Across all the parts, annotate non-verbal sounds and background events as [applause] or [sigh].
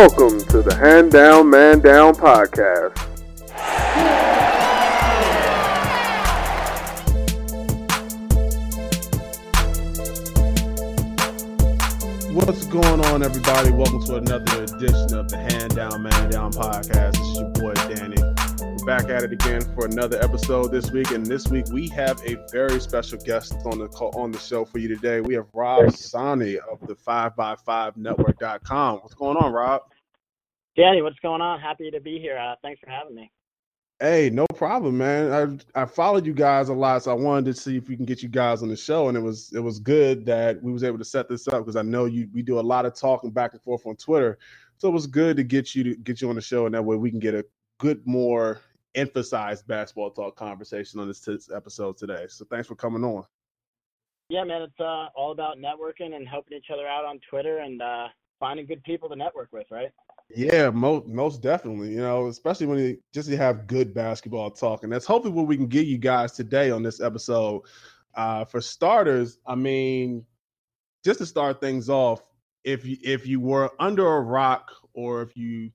Welcome to the Hand Down Man Down podcast. What's going on, everybody? Welcome to another edition of the Hand Down Man Down podcast. This is your boy Danny. Back at it again for another episode this week, and this week we have a very special guest on the call, on the show for you today. We have Rob Sani of the Five by Five Network.com. What's going on, Rob? Danny, what's going on? Happy to be here. Uh, thanks for having me. Hey, no problem, man. I I followed you guys a lot, so I wanted to see if we can get you guys on the show, and it was it was good that we was able to set this up because I know you we do a lot of talking back and forth on Twitter, so it was good to get you to get you on the show, and that way we can get a good more emphasized basketball talk conversation on this t- episode today. So thanks for coming on. Yeah, man, it's uh, all about networking and helping each other out on Twitter and uh, finding good people to network with, right? Yeah, most most definitely. You know, especially when you just to have good basketball talk, and that's hopefully what we can give you guys today on this episode. Uh, for starters, I mean, just to start things off, if you if you were under a rock or if you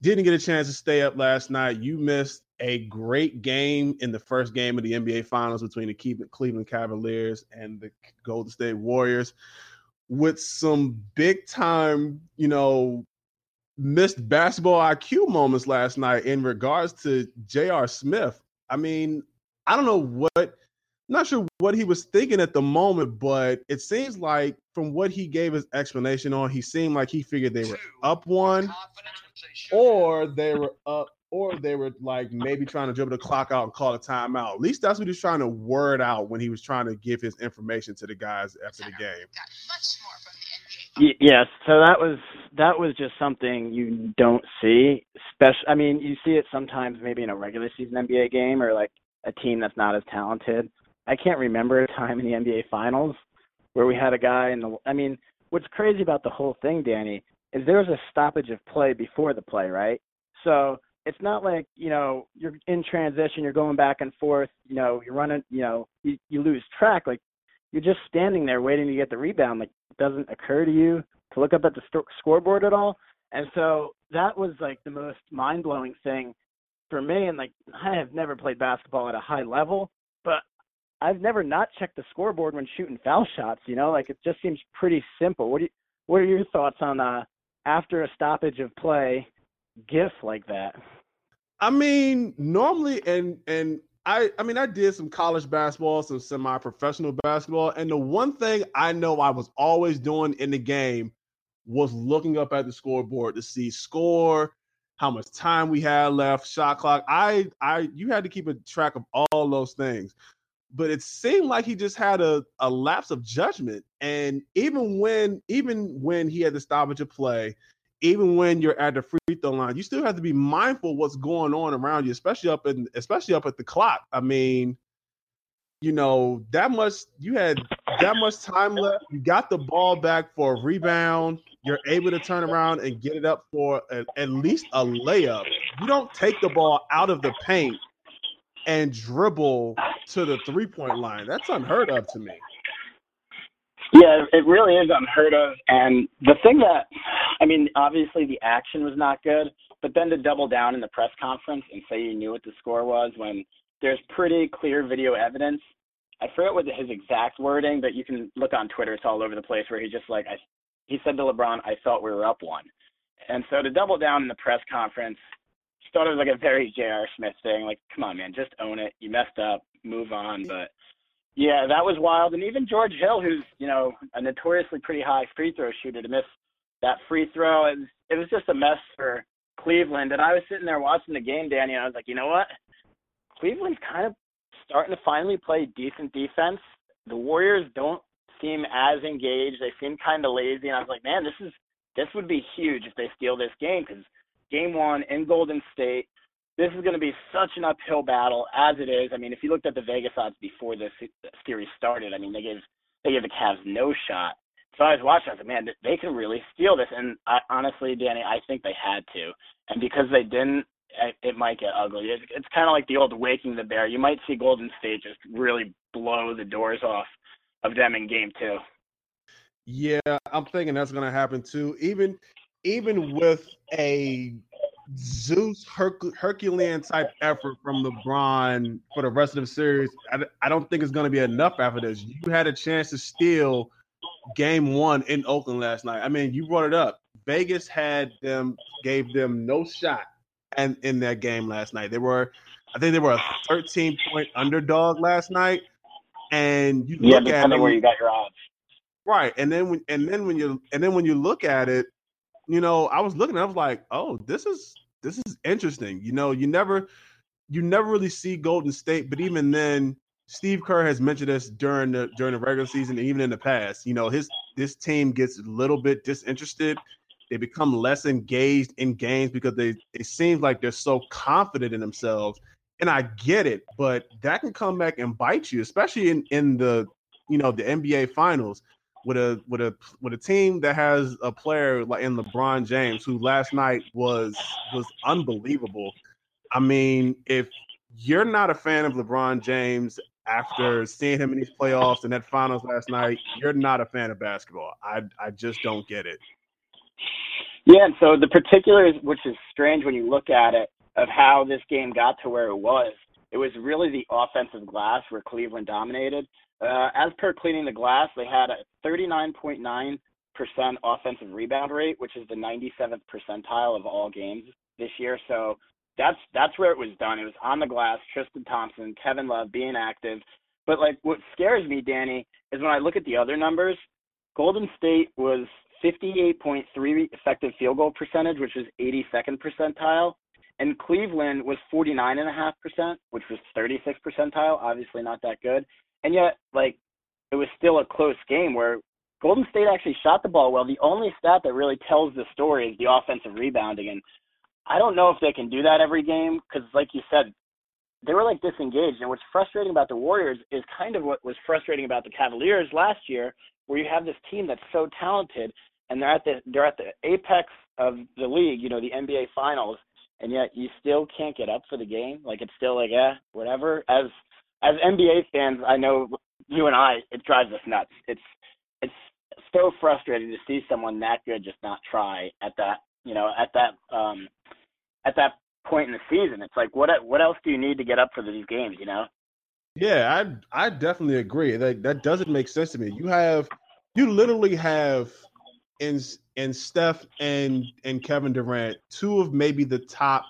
didn't get a chance to stay up last night, you missed a great game in the first game of the NBA Finals between the Cleveland Cavaliers and the Golden State Warriors, with some big time, you know, missed basketball IQ moments last night in regards to J.R. Smith. I mean, I don't know what, not sure what he was thinking at the moment, but it seems like from what he gave his explanation on, he seemed like he figured they were up one, or they were up, or they were like maybe trying to dribble the clock out and call a timeout. At least that's what he was trying to word out when he was trying to give his information to the guys after the game. Yes, so that was that was just something you don't see. Special, I mean, you see it sometimes maybe in a regular season NBA game or like a team that's not as talented. I can't remember a time in the NBA Finals where we had a guy in the. I mean, what's crazy about the whole thing, Danny, is there was a stoppage of play before the play, right? So it's not like you know you're in transition, you're going back and forth, you know, you're running, you know, you, you lose track. Like you're just standing there waiting to get the rebound. Like it doesn't occur to you to look up at the st- scoreboard at all. And so that was like the most mind blowing thing for me. And like, I have never played basketball at a high level, but I've never not checked the scoreboard when shooting foul shots. You know, like it just seems pretty simple. What do you, what are your thoughts on uh after a stoppage of play, gif like that? I mean, normally, and and I I mean I did some college basketball, some semi-professional basketball, and the one thing I know I was always doing in the game was looking up at the scoreboard to see score, how much time we had left, shot clock. I I you had to keep a track of all those things. But it seemed like he just had a, a lapse of judgment. And even when even when he had the stoppage of play, even when you're at the free throw line, you still have to be mindful what's going on around you, especially up in especially up at the clock. I mean, you know, that much you had that much time left. You got the ball back for a rebound. You're able to turn around and get it up for a, at least a layup. You don't take the ball out of the paint and dribble to the three point line. That's unheard of to me. Yeah, it really is unheard of. And the thing that, I mean, obviously the action was not good, but then to double down in the press conference and say you knew what the score was when there's pretty clear video evidence. I forget what his exact wording, but you can look on Twitter. It's all over the place where he just like, I, he said to LeBron, I thought we were up one. And so to double down in the press conference, thought it was like a very J.R. Smith thing. Like, come on, man, just own it. You messed up, move on. But yeah, that was wild. And even George Hill, who's you know a notoriously pretty high free throw shooter, to miss that free throw, it was, it was just a mess for Cleveland. And I was sitting there watching the game, Danny, and I was like, you know what? Cleveland's kind of starting to finally play decent defense. The Warriors don't seem as engaged. They seem kind of lazy, and I was like, man, this is this would be huge if they steal this game because game one in Golden State this is going to be such an uphill battle as it is. I mean, if you looked at the Vegas odds before this series started, I mean, they gave they gave the Cavs no shot. So I was watching, I was like, man, they can really steal this. And I, honestly, Danny, I think they had to. And because they didn't, it might get ugly. It's, it's kind of like the old waking the bear. You might see Golden State just really blow the doors off of them in game two. Yeah, I'm thinking that's going to happen too. Even even with a Zeus Herc- Herculean type effort from LeBron for the rest of the series, I, I don't think it's going to be enough after this. You had a chance to steal game one in Oakland last night. I mean, you brought it up. Vegas had them, gave them no shot and in that game last night. They were, I think they were a 13 point underdog last night. And you yeah, look at depending them, where you got your odds. right, and then when and then when you and then when you look at it, you know, I was looking, I was like, oh, this is this is interesting. You know, you never you never really see Golden State, but even then, Steve Kerr has mentioned this during the during the regular season and even in the past. You know, his this team gets a little bit disinterested. They become less engaged in games because they it seems like they're so confident in themselves. And I get it, but that can come back and bite you, especially in in the you know the NBA finals with a with a with a team that has a player like in LeBron James who last night was was unbelievable. I mean, if you're not a fan of LeBron James after seeing him in these playoffs and that finals last night, you're not a fan of basketball. I I just don't get it. Yeah, and so the particulars, which is strange when you look at it, of how this game got to where it was, it was really the offensive glass where Cleveland dominated. Uh, as per cleaning the glass, they had a 39.9% offensive rebound rate, which is the 97th percentile of all games this year. So that's that's where it was done. It was on the glass. Tristan Thompson, Kevin Love being active. But like what scares me, Danny, is when I look at the other numbers. Golden State was 58.3 effective field goal percentage, which was 82nd percentile, and Cleveland was 49.5%, which was 36th percentile. Obviously not that good, and yet like it was still a close game where Golden State actually shot the ball well. The only stat that really tells the story is the offensive rebounding, and I don't know if they can do that every game because, like you said, they were like disengaged. And what's frustrating about the Warriors is kind of what was frustrating about the Cavaliers last year, where you have this team that's so talented and they're at the they're at the apex of the league, you know, the NBA Finals, and yet you still can't get up for the game. Like it's still like, eh, whatever. As as NBA fans, I know you and I, it drives us nuts. It's it's so frustrating to see someone that good just not try at that, you know, at that um at that point in the season. It's like what what else do you need to get up for these games, you know? Yeah, I I definitely agree. That that doesn't make sense to me. You have you literally have in in Steph and and Kevin Durant, two of maybe the top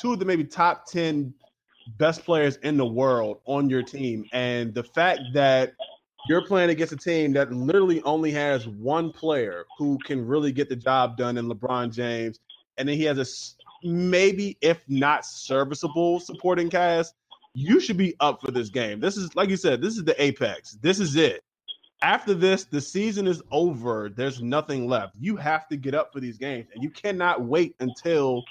two of the maybe top 10 best players in the world on your team and the fact that you're playing against a team that literally only has one player who can really get the job done in LeBron James and then he has a maybe if not serviceable supporting cast you should be up for this game. This is like you said, this is the apex. This is it after this, the season is over. There's nothing left. You have to get up for these games, and you cannot wait until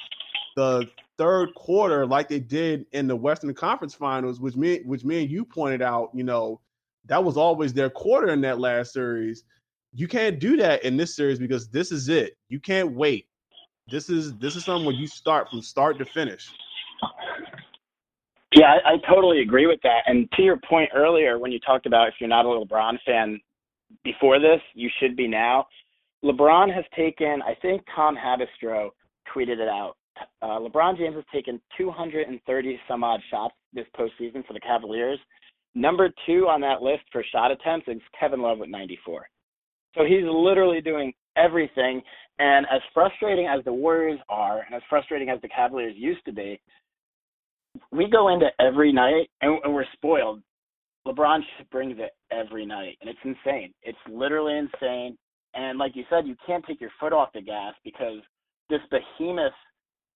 the third quarter, like they did in the Western Conference Finals, which me, which me and you pointed out. You know, that was always their quarter in that last series. You can't do that in this series because this is it. You can't wait. This is this is something where you start from start to finish. Yeah, I, I totally agree with that. And to your point earlier, when you talked about if you're not a LeBron fan before this, you should be now. LeBron has taken, I think Tom Haberstroh tweeted it out. Uh, LeBron James has taken 230 some odd shots this postseason for the Cavaliers. Number two on that list for shot attempts is Kevin Love with 94. So he's literally doing everything. And as frustrating as the Warriors are, and as frustrating as the Cavaliers used to be, we go into every night and, and we're spoiled. LeBron brings it every night, and it's insane. It's literally insane. And like you said, you can't take your foot off the gas because this behemoth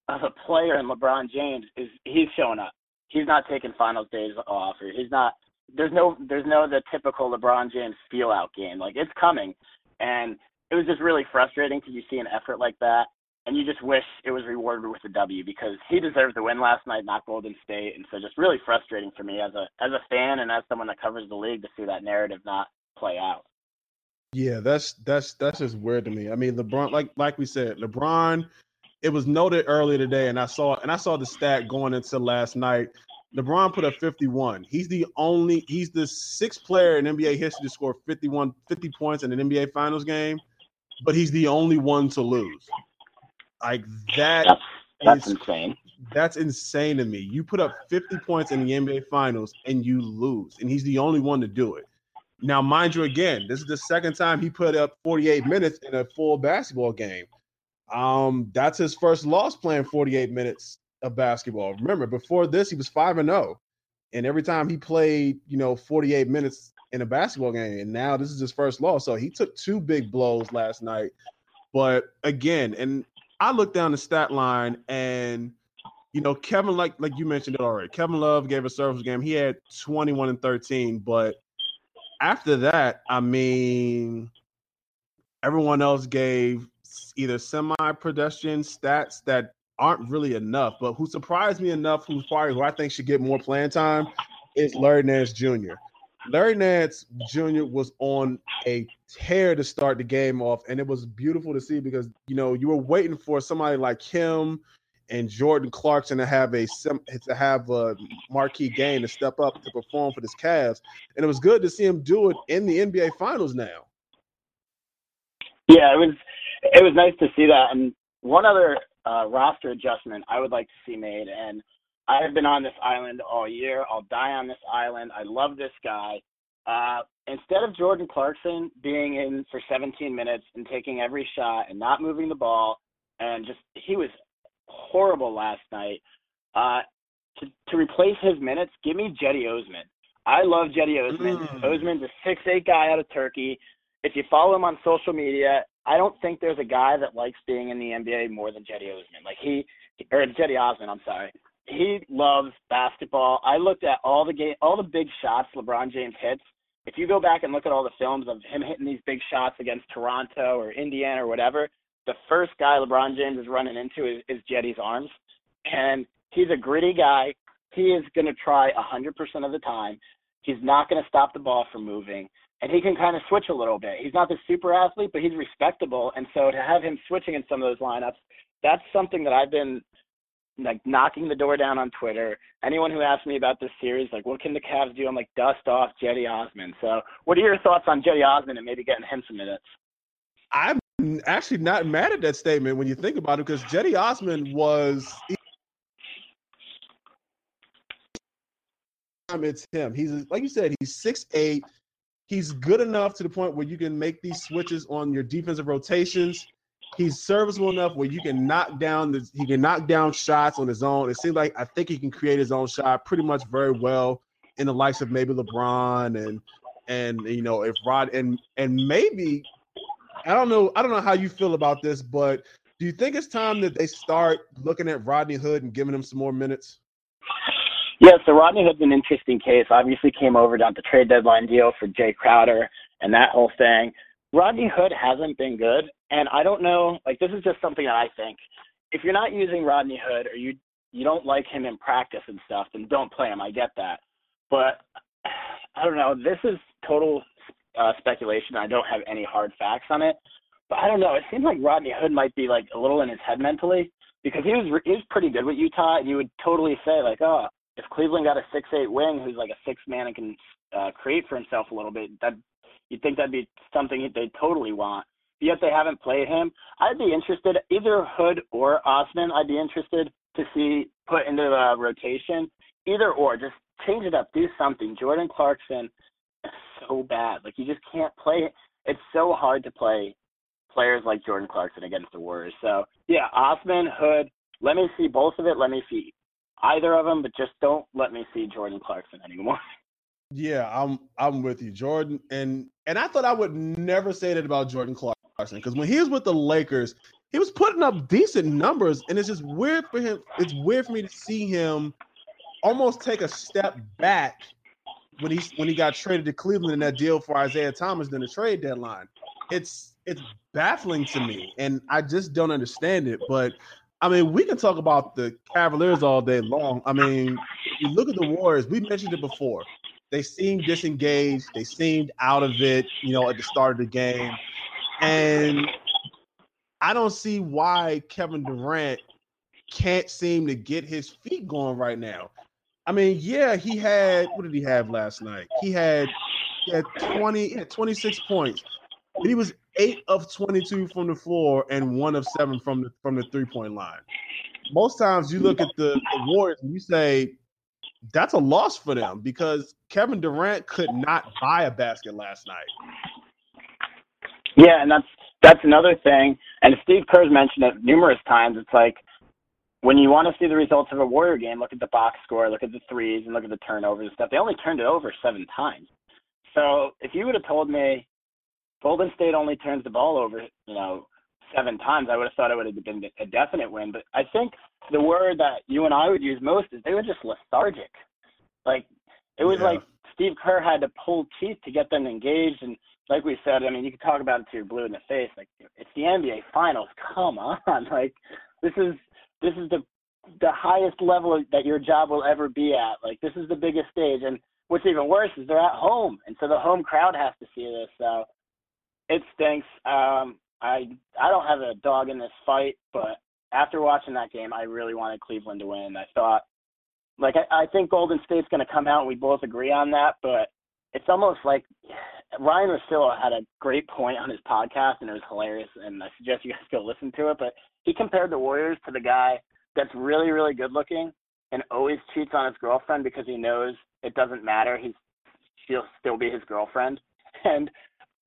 of a player in LeBron James is he's showing up. He's not taking finals days off, or he's not. There's no there's no the typical LeBron James feel out game. Like it's coming, and it was just really frustrating because you see an effort like that and you just wish it was rewarded with a W because he deserved the win last night, not Golden State, and so just really frustrating for me as a as a fan and as someone that covers the league to see that narrative not play out. Yeah, that's that's that's just weird to me. I mean, LeBron, like like we said, LeBron. It was noted earlier today, and I saw and I saw the stat going into last night. LeBron put up 51. He's the only, he's the sixth player in NBA history to score 51, 50 points in an NBA Finals game, but he's the only one to lose. Like that That's, that's is- insane. that's insane to me. You put up 50 points in the NBA finals and you lose, and he's the only one to do it. Now, mind you, again, this is the second time he put up 48 minutes in a full basketball game. Um, that's his first loss playing 48 minutes of basketball. Remember, before this, he was 5 and 0. And every time he played, you know, 48 minutes in a basketball game, and now this is his first loss. So he took two big blows last night. But again, and I looked down the stat line and you know, Kevin, like like you mentioned it already, Kevin Love gave a service game. He had 21 and 13, but after that, I mean, everyone else gave either semi-pedestrian stats that aren't really enough. But who surprised me enough, who's probably who I think should get more playing time, is Larry Nance Jr. Larry Nance Jr. was on a tear to start the game off, and it was beautiful to see because you know you were waiting for somebody like him and Jordan Clarkson to have a to have a marquee game to step up to perform for this Cavs, and it was good to see him do it in the NBA Finals now. Yeah, it was it was nice to see that. And one other uh, roster adjustment I would like to see made, and I have been on this island all year. I'll die on this island. I love this guy. Uh, instead of Jordan Clarkson being in for 17 minutes and taking every shot and not moving the ball, and just he was horrible last night. Uh, to to replace his minutes, give me Cedi Osman. I love Cedi Osman. Mm. Osman's a six eight guy out of Turkey. If you follow him on social media, I don't think there's a guy that likes being in the NBA more than Cedi Osman. Like he or Cedi Osman, I'm sorry. He loves basketball. I looked at all the game all the big shots LeBron James hits. If you go back and look at all the films of him hitting these big shots against Toronto or Indiana or whatever, the first guy LeBron James is running into is, is Cedi's arms. And he's a gritty guy. He is going to try 100% of the time. He's not going to stop the ball from moving. And he can kind of switch a little bit. He's not the super athlete, but he's respectable. And so to have him switching in some of those lineups, that's something that I've been like knocking the door down on Twitter. Anyone who asks me about this series, like, what can the Cavs do? I'm like, dust off Cedi Osman. So, what are your thoughts on Cedi Osman and maybe getting him some minutes? I'm actually not mad at that statement when you think about it, because Cedi Osman was. It's him. He's like you said. He's six eight. He's good enough to the point where you can make these switches on your defensive rotations. He's serviceable enough where you can knock down the he can knock down shots on his own. It seems like I think he can create his own shot pretty much very well in the likes of maybe LeBron and and you know if Rod and and maybe I don't know I don't know how you feel about this, but do you think it's time that they start looking at Rodney Hood and giving him some more minutes? Yeah, so Rodney Hood's an interesting case. Obviously, came over down the trade deadline deal for Jae Crowder and that whole thing. Rodney Hood hasn't been good, and I don't know. Like, this is just something that I think. If you're not using Rodney Hood or you you don't like him in practice and stuff, then don't play him. I get that, but [sighs] I don't know. This is total uh, speculation. I don't have any hard facts on it, but I don't know. It seems like Rodney Hood might be like a little in his head mentally because he was he was pretty good with Utah, and you would totally say like, oh, if Cleveland got a six eight wing who's like a six man and can uh, create for himself a little bit, that you'd think that'd be something they totally want. Yet they haven't played him. I'd be interested either Hood or Osman. I'd be interested to see put into the rotation. Either or, just change it up, do something. Jordan Clarkson is so bad. Like you just can't play. It's so hard to play players like Jordan Clarkson against the Warriors. So yeah, Osman, Hood. Let me see both of it. Let me see either of them, but just don't let me see Jordan Clarkson anymore. [laughs] Yeah, I'm I'm with you, Jordan. And and I thought I would never say that about Jordan Clarkson because when he was with the Lakers, he was putting up decent numbers, and it's just weird for him. It's weird for me to see him almost take a step back when he when he got traded to Cleveland in that deal for Isaiah Thomas in the trade deadline. It's it's baffling to me, and I just don't understand it. But I mean, we can talk about the Cavaliers all day long. I mean, you look at the Warriors. We mentioned it before. They seemed disengaged. They seemed out of it. You know, at the start of the game, and I don't see why Kevin Durant can't seem to get his feet going right now. I mean, yeah, he had what did he have last night? He had he had 20 he had 26 points. He was eight of 22 from the floor and one of seven from the from the three point line. Most times you look at the, the Warriors and you say that's a loss for them because Kevin Durant could not buy a basket last night. Yeah, and that's that's another thing. And Steve Kerr's mentioned it numerous times. It's like when you want to see the results of a Warrior game, look at the box score, look at the threes, and look at the turnovers and stuff. They only turned it over seven times. So if you would have told me Golden State only turns the ball over, you know, seven times, I would have thought it would have been a definite win. But I think the word that you and I would use most is they were just lethargic. Like it was yeah. like Steve Kerr had to pull teeth to get them engaged and like we said, I mean, you can talk about it to your blue in the face. Like it's the NBA Finals. [laughs] Come on, like this is this is the the highest level that your job will ever be at. Like this is the biggest stage, and what's even worse is they're at home, and so the home crowd has to see this. So it stinks. Um, I I don't have a dog in this fight, but after watching that game, I really wanted Cleveland to win. I thought, like I, I think Golden State's going to come out, and we both agree on that. But it's almost like Ryen Russillo had a great point on his podcast, and it was hilarious. And I suggest you guys go listen to it. But he compared the Warriors to the guy that's really, really good looking and always cheats on his girlfriend because he knows it doesn't matter. He's she'll still be his girlfriend. And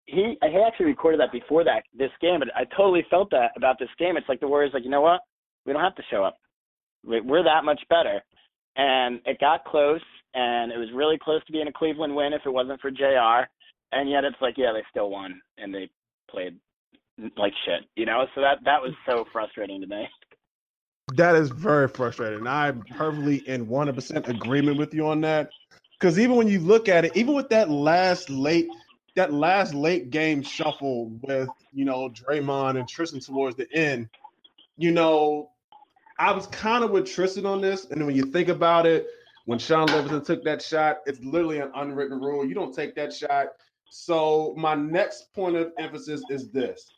he he actually recorded that before that this game, but I totally felt that about this game. It's like the Warriors like, you know what? We don't have to show up. We're that much better. And it got close, and it was really close to being a Cleveland win if it wasn't for J.R. And yet it's like, yeah, they still won, and they played like shit, you know. So that that was so frustrating to me. That is very frustrating. I'm perfectly in 100% agreement with you on that. Because even when you look at it, even with that last late that last late game shuffle with you know Draymond and Tristan towards the end, you know, I was kind of with Tristan on this, and when you think about it, when Shaun Livingston took that shot, it's literally an unwritten rule. You don't take that shot. So my next point of emphasis is this: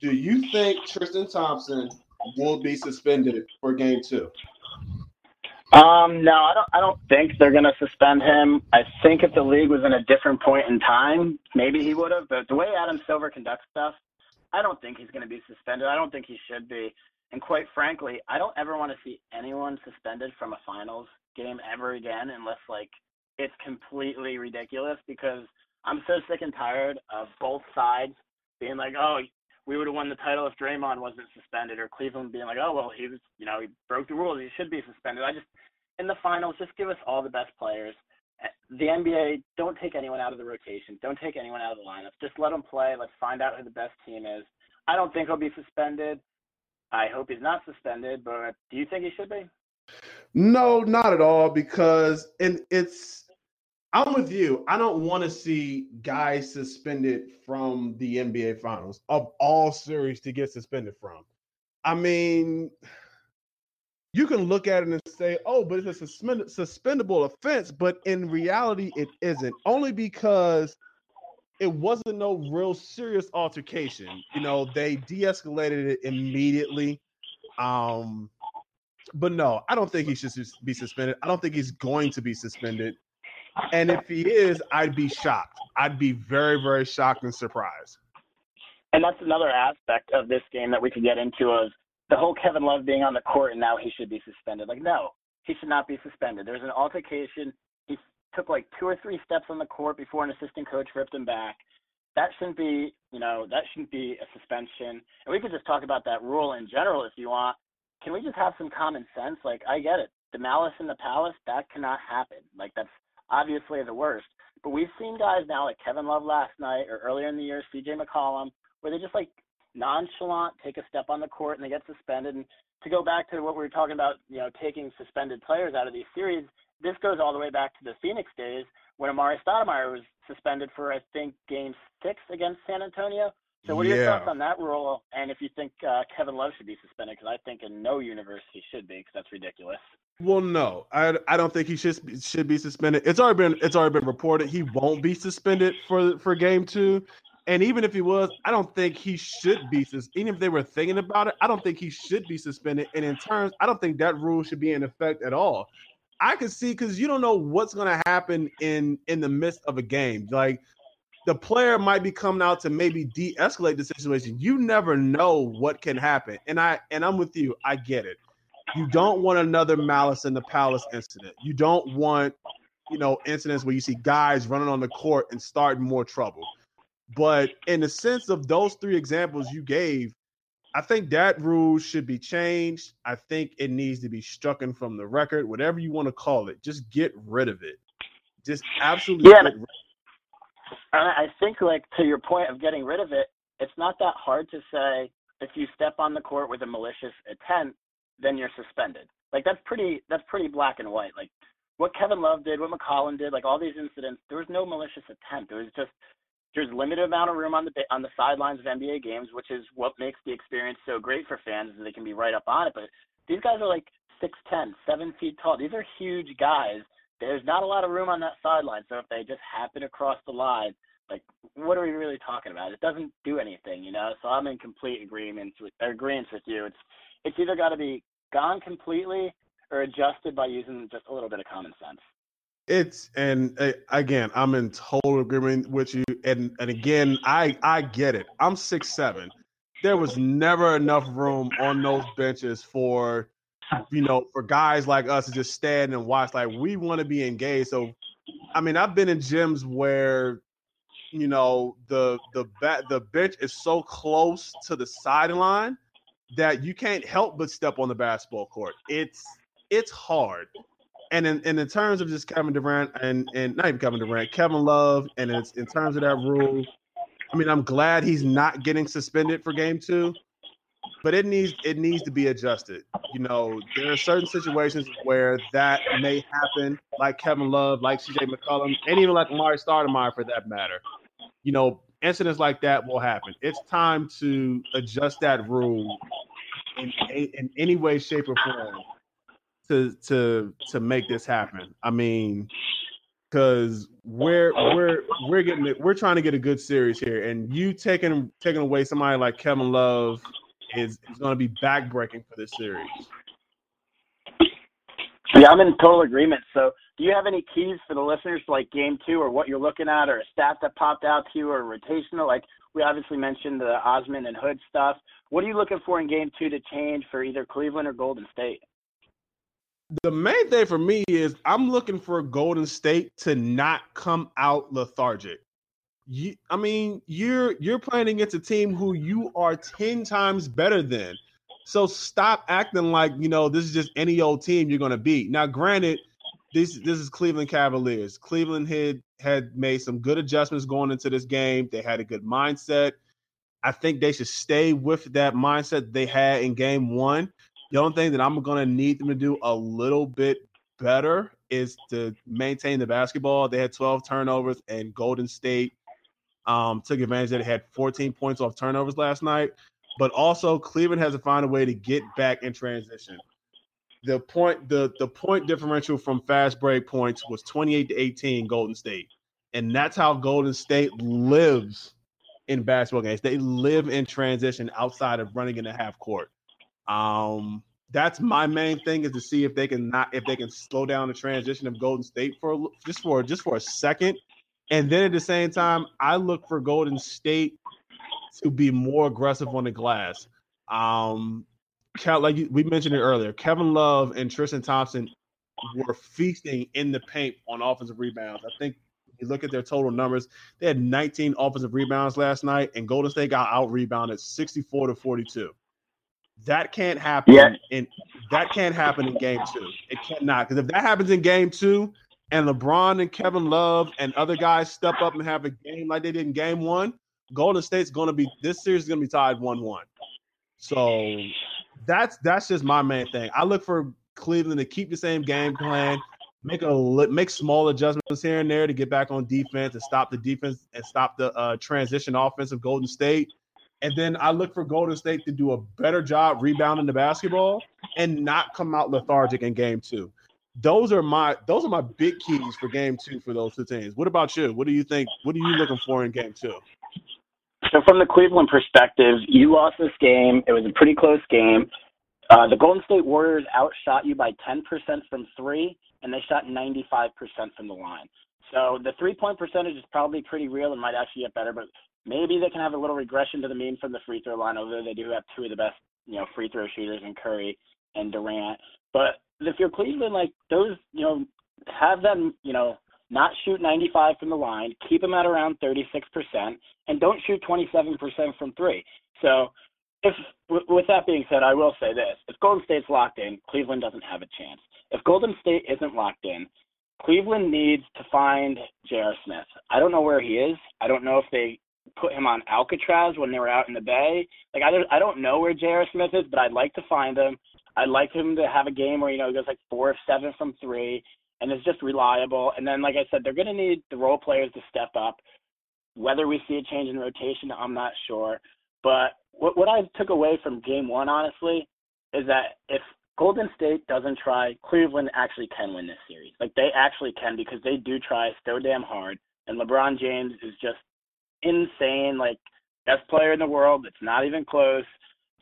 Do you think Tristan Thompson will be suspended for Game Two? Um, no, I don't. I don't think they're going to suspend him. I think if the league was in a different point in time, maybe he would have. But the way Adam Silver conducts stuff, I don't think he's going to be suspended. I don't think he should be. And quite frankly, I don't ever want to see anyone suspended from a finals game ever again, unless like it's completely ridiculous. Because I'm so sick and tired of both sides being like, "Oh, we would have won the title if Draymond wasn't suspended, or Cleveland being like, oh well, he was, you know, he broke the rules, he should be suspended. I just in the finals, just give us all the best players. Eh, the NBA, don't take anyone out of the rotation, don't take anyone out of the lineup. Just let them play. Let's find out who the best team is. I don't think he'll be suspended. I hope he's not suspended, but do you think he should be? No, not at all, because and it's I'm with you. I don't want to see guys suspended from the NBA Finals of all series to get suspended from. I mean, you can look at it and say, "Oh, but it's a suspend- suspendable offense," but in reality, it isn't. Only because it wasn't no real serious altercation. You know, they de-escalated it immediately. Um, but no, I don't think he should be suspended. I don't think he's going to be suspended. And if he is, I'd be shocked. I'd be very, very shocked and surprised. And that's another aspect of this game that we could get into of the whole Kevin Love being on the court and now he should be suspended. Like, no, he should not be suspended. There's an altercation. He took like two or three steps on the court before an assistant coach ripped him back. That shouldn't be, you know, that shouldn't be a suspension. And we could just talk about that rule in general if you want. Can we just have some common sense? Like, I get it. The malice in the palace, that cannot happen. Like, that's obviously the worst. But we've seen guys now like Kevin Love last night or earlier in the year, CJ McCollum, where they just like nonchalant take a step on the court and they get suspended. And to go back to what we were talking about, you know, taking suspended players out of these series, this goes all the way back to the Phoenix days when Amar'e Stoudemire was suspended for I think Game Six against San Antonio. So what are your thoughts on that rule? And if you think uh, Kevin Love should be suspended, because I think in no universe he should be, because that's ridiculous. Well, no, I, I don't think he should should be suspended. It's already been it's already been reported he won't be suspended for for game two, and even if he was, I don't think he should be. Suspended. Even if they were thinking about it, I don't think he should be suspended. And in terms, I don't think that rule should be in effect at all. I can see because you don't know what's going to happen in in the midst of a game. Like the player might be coming out to maybe de-escalate the situation. You never know what can happen. And I and I'm with you. I get it. You don't want another malice in the palace incident. You don't want, you know, incidents where you see guys running on the court and starting more trouble. But in the sense of those three examples you gave, I think that rule should be changed. I think it needs to be strucken from the record, whatever you want to call it. Just get rid of it. Just absolutely. Yeah, I think, like to your point of getting rid of it, it's not that hard to say if you step on the court with a malicious intent, then you're suspended. Like that's pretty that's pretty black and white. Like what Kevin Love did, what McCollum did, like all these incidents, there was no malicious intent. There was just there's limited amount of room on the on the sidelines of NBA games, which is what makes the experience so great for fans, is they can be right up on it. But these guys are like six ten, seven feet tall. These are huge guys. There's not a lot of room on that sideline. So if they just happen to cross the line, like what are we really talking about? It doesn't do anything, you know. So I'm in complete agreement with agreement with you. It's it's either got to be gone completely or adjusted by using just a little bit of common sense. It's and uh, again, I'm in total agreement with you. And and again, I I get it. I'm six seven. There was never enough room on those benches for you know for guys like us to just stand and watch. Like we want to be engaged. So, I mean, I've been in gyms where you know the the bat the bench is so close to the sideline that you can't help but step on the basketball court. It's it's hard and in, and in terms of just Kevin Durant and and not even Kevin Durant, Kevin Love, and it's in terms of that rule, I mean, I'm glad he's not getting suspended for game two, but it needs it needs to be adjusted. You know, there are certain situations where that may happen, like Kevin Love, like CJ McCollum, and even like Amar'e Stoudemire for that matter. You know, incidents like that will happen. It's time to adjust that rule in, in any way, shape, or form to to to make this happen. I mean, because we're we're we're getting we're trying to get a good series here, and you taking taking away somebody like Kevin Love is is going to be backbreaking for this series. Yeah, I'm in total agreement. So, do you have any keys for the listeners, like game two, or what you're looking at, or a stat that popped out to you, or rotational? Like we obviously mentioned the Osman and Hood stuff. What are you looking for in game two to change for either Cleveland or Golden State? the main thing for me is I'm looking for Golden State to not come out lethargic. You, I mean, you're you're playing against a team who you are ten times better than. So stop acting like you know this is just any old team you're to beat. Now, granted, this this is Cleveland Cavaliers. Cleveland had had made some good adjustments going into this game. They had a good mindset. I think they should stay with that mindset they had in game one. The only thing that I'm to need them to do a little bit better is to maintain the basketball. They had 12 turnovers, and Golden State um, took advantage that it had 14 points off turnovers last night. But also, Cleveland has to find a way to get back in transition. The point, the the point differential from fast break points was 28 to 18 Golden State, and that's how Golden State lives in basketball games. They live in transition outside of running in the half court. Um, that's my main thing is to see if they can not if they can slow down the transition of Golden State for just for just for a second, and then at the same time, I look for Golden State to be more aggressive on the glass. Um, like we mentioned it earlier, Kevin Love and Tristan Thompson were feasting in the paint on offensive rebounds. I think you look at their total numbers, they had 19 offensive rebounds last night, and Golden State got out rebounded 64 to 42. That can't happen. Yeah. In that can't happen in game two. It cannot because if that happens in game two, and LeBron and Kevin Love and other guys step up and have a game like they did in game one, Golden State's going to be this series is going to be tied one-one. So that's that's just my main thing. I look for Cleveland to keep the same game plan, make a make small adjustments here and there to get back on defense and stop the defense and stop the uh, transition offense of Golden State. And then I look for Golden State to do a better job rebounding the basketball and not come out lethargic in game two. Those are my those are my big keys for game two for those two teams. What about you? What do you think? What are you looking for in game two? So from the Cleveland perspective, you lost this game. It was a pretty close game. Uh, the Golden State Warriors outshot you by 10% from three, and they shot 95% from the line. So the three point percentage is probably pretty real and might actually get better, but maybe they can have a little regression to the mean from the free throw line, although they do have two of the best, you know, free throw shooters in Curry and Durant. But if you're Cleveland, like those, you know, have them, you know, not shoot 95 from the line, keep them at around 36%, and don't shoot 27% from three. So, if with that being said, I will say this: if Golden State's locked in, Cleveland doesn't have a chance. If Golden State isn't locked in, Cleveland needs to find J.R. Smith. I don't know where he is. I don't know if they put him on Alcatraz when they were out in the Bay. Like I don't, I don't know where J.R. Smith is, but I'd like to find him. I'd like him to have a game where you know he goes like four of seven from three and is just reliable. And then, like I said, they're going to need the role players to step up. Whether we see a change in rotation, I'm not sure. But what what I took away from Game One, honestly, is that if Golden State doesn't try, Cleveland actually can win this series. Like they actually can because they do try so damn hard. And LeBron James is just insane, like best player in the world. It's not even close.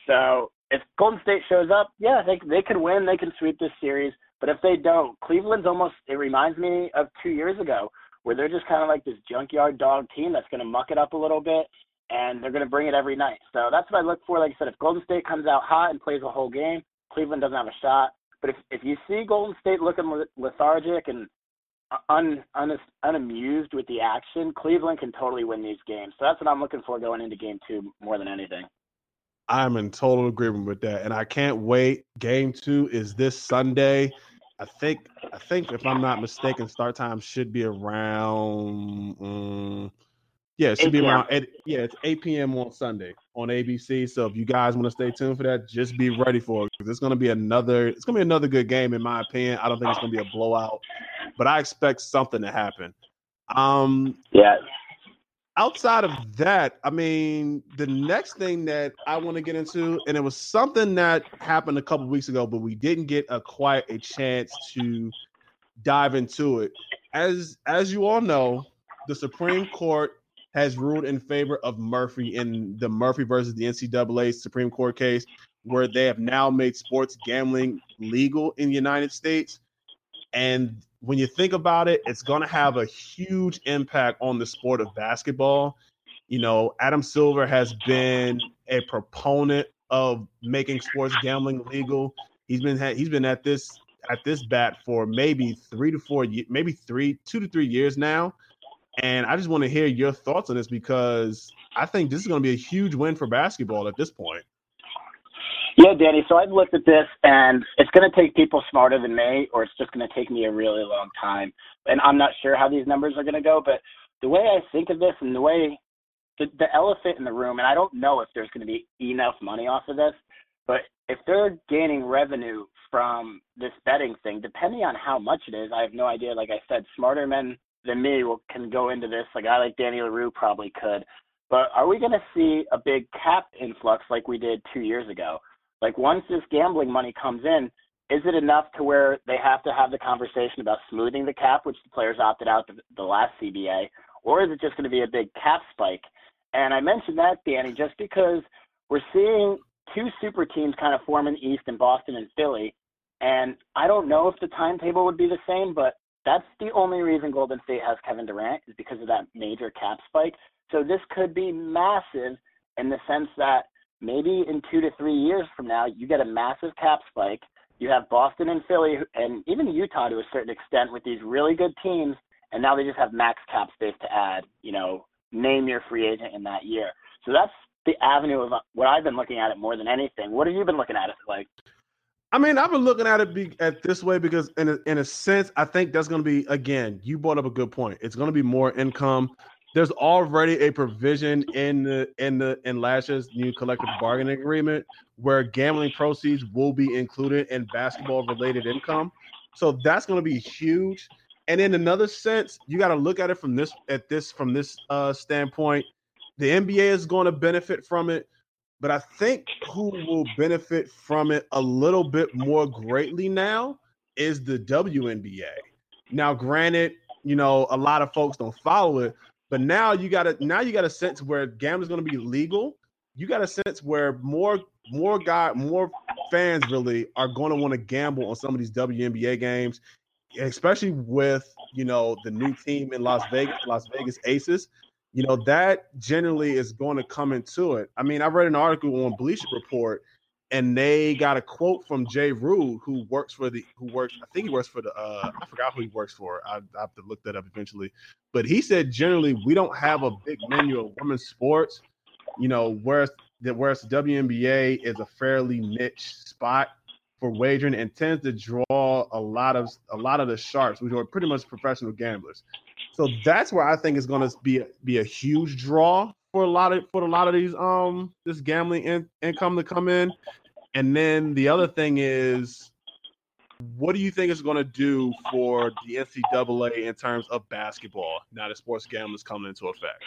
So if Golden State shows up, yeah, they they could win. They can sweep this series. But if they don't, Cleveland's almost it reminds me of two years ago where they're just kind of like this junkyard dog team that's going to muck it up a little bit and they're going to bring it every night. So that's what I look for. Like I said, if Golden State comes out hot and plays the whole game, Cleveland doesn't have a shot. But if if you see Golden State looking lethargic and un, un, unamused with the action, Cleveland can totally win these games. So that's what I'm looking for going into game two more than anything. I'm in total agreement with that, and I can't wait. Game two is this Sunday. I think I think if I'm not mistaken, start time should be around. Um, yeah, it should be around. Eight, yeah, it's 8 p.m. on Sunday on ABC. So if you guys want to stay tuned for that, just be ready for it because it's going to be another. It's going to be another good game in my opinion. I don't think it's going to be a blowout, but I expect something to happen. Um, yeah. Outside of that, I mean, the next thing that I want to get into, and it was something that happened a couple weeks ago, but we didn't get a quite a chance to dive into it. As as you all know, the Supreme Court has ruled in favor of Murphy in the Murphy versus the NCAA Supreme Court case, where they have now made sports gambling legal in the United States. And when you think about it, it's going to have a huge impact on the sport of basketball. You know, Adam Silver has been a proponent of making sports gambling legal. He's been he's been at this at this bat for maybe three to four, maybe three, two to three years now. And I just want to hear your thoughts on this because I think this is going to be a huge win for basketball at this point. Yeah, Danny. So I've looked at this, and it's going to take people smarter than me, or it's just going to take me a really long time. And I'm not sure how these numbers are going to go, but the way I think of this and the way the, the elephant in the room, and I don't know if there's going to be enough money off of this, but if they're gaining revenue from this betting thing, depending on how much it is, I have no idea. Like I said, smarter men than me will, can go into this. Like I like Danny Leroux probably could. But are we going to see a big cap influx like we did two years ago? Like once this gambling money comes in, is it enough to where they have to have the conversation about smoothing the cap, which the players opted out the, the last CBA, or is it just going to be a big cap spike? And I mentioned that, Danny, just because we're seeing two super teams kind of form in the East in Boston and Philly. And I don't know if the timetable would be the same, but that's the only reason Golden State has Kevin Durant is because of that major cap spike. So this could be massive in the sense that maybe in two to three years from now, you get a massive cap spike. You have Boston and Philly and even Utah to a certain extent with these really good teams, and now they just have max cap space to add, you know, name your free agent in that year. So that's the avenue of what I've been looking at it more than anything. What have you been looking at it like? I mean, I've been looking at it be, at this way because, in a, in a sense, I think that's going to be again. You brought up a good point. It's going to be more income there's already a provision in the in the in year's new collective bargaining agreement where gambling proceeds will be included in basketball related income. So that's going to be huge. And in another sense, you got to look at it from this at this from this uh, standpoint. The NBA is going to benefit from it, but I think who will benefit from it a little bit more greatly now is the WNBA. Now, granted, you know a lot of folks don't follow it, but now you got a now you got a sense where gambling is going to be legal. You got a sense where more more guy more fans really are going to want to gamble on some of these WNBA games. especially with you know the new team in Las Vegas, Las Vegas Aces, you know that generally is going to come into it. I mean, I read an article on Bleacher Report, and they got a quote from Jay Rude, who works for the who works. I think he works for the. Uh, I forgot who he works for. I, I have to look that up eventually. But he said generally we don't have a big menu of women's sports. You know, whereas the whereas WNBA is a fairly niche spot for wagering and tends to draw a lot of a lot of the sharps, which are pretty much professional gamblers. So that's where I think is going to be a, be a huge draw for a lot of for a lot of these um this gambling in, income to come in. And then the other thing is, what do you think it's going to do for the NCAA in terms of basketball now that sports gambling is coming into effect?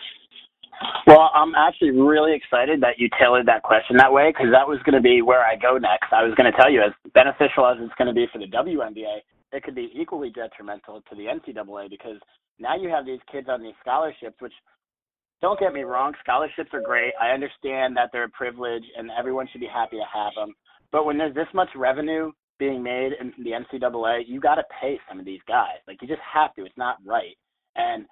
Well, I'm actually really excited that you tailored that question that way because that was going to be where I go next. I was going to tell you, as beneficial as it's going to be for the WNBA, it could be equally detrimental to the NCAA because now you have these kids on these scholarships, which don't get me wrong, scholarships are great. I understand that they're a privilege and everyone should be happy to have them. But when there's this much revenue being made in the NCAA, you got to pay some of these guys. Like you just have to. It's not right. And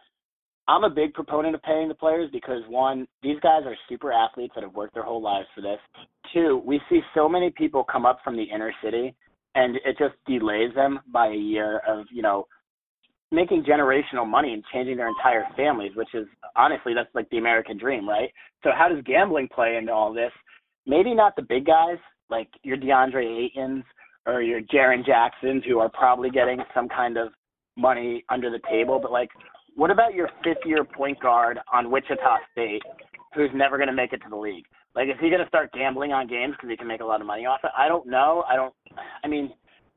I'm a big proponent of paying the players because one, these guys are super athletes that have worked their whole lives for this. Two, we see so many people come up from the inner city and it just delays them by a year of, you know, making generational money and changing their entire families, which is honestly that's like the American dream, right? So how does gambling play into all this? Maybe not the big guys like your DeAndre Aytons or your Jaren Jacksons who are probably getting some kind of money under the table, but like what about your fifth year point guard on Wichita State who's never going to make it to the league? Like, is he going to start gambling on games because he can make a lot of money off it? I don't know. I don't. I mean,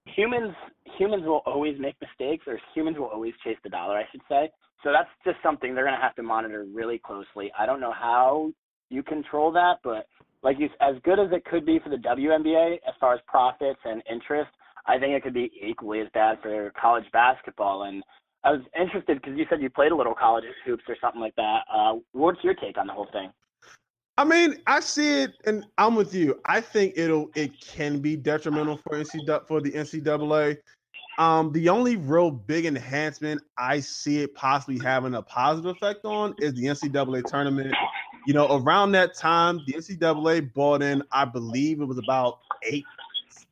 humans humans will always make mistakes, or humans will always chase the dollar, I should say. So that's just something they're going to have to monitor really closely. I don't know how you control that, but like you, as good as it could be for the WNBA as far as profits and interest, I think it could be equally as bad for college basketball. And I was interested because you said you played a little college hoops or something like that. Uh, what's your take on the whole thing? I mean, I see it, and I'm with you. I think it'll it can be detrimental for NCAA for the NCAA. Um, the only real big enhancement I see it possibly having a positive effect on is the NCAA tournament. You know, around that time, the NCAA bought in, I believe it was about eight,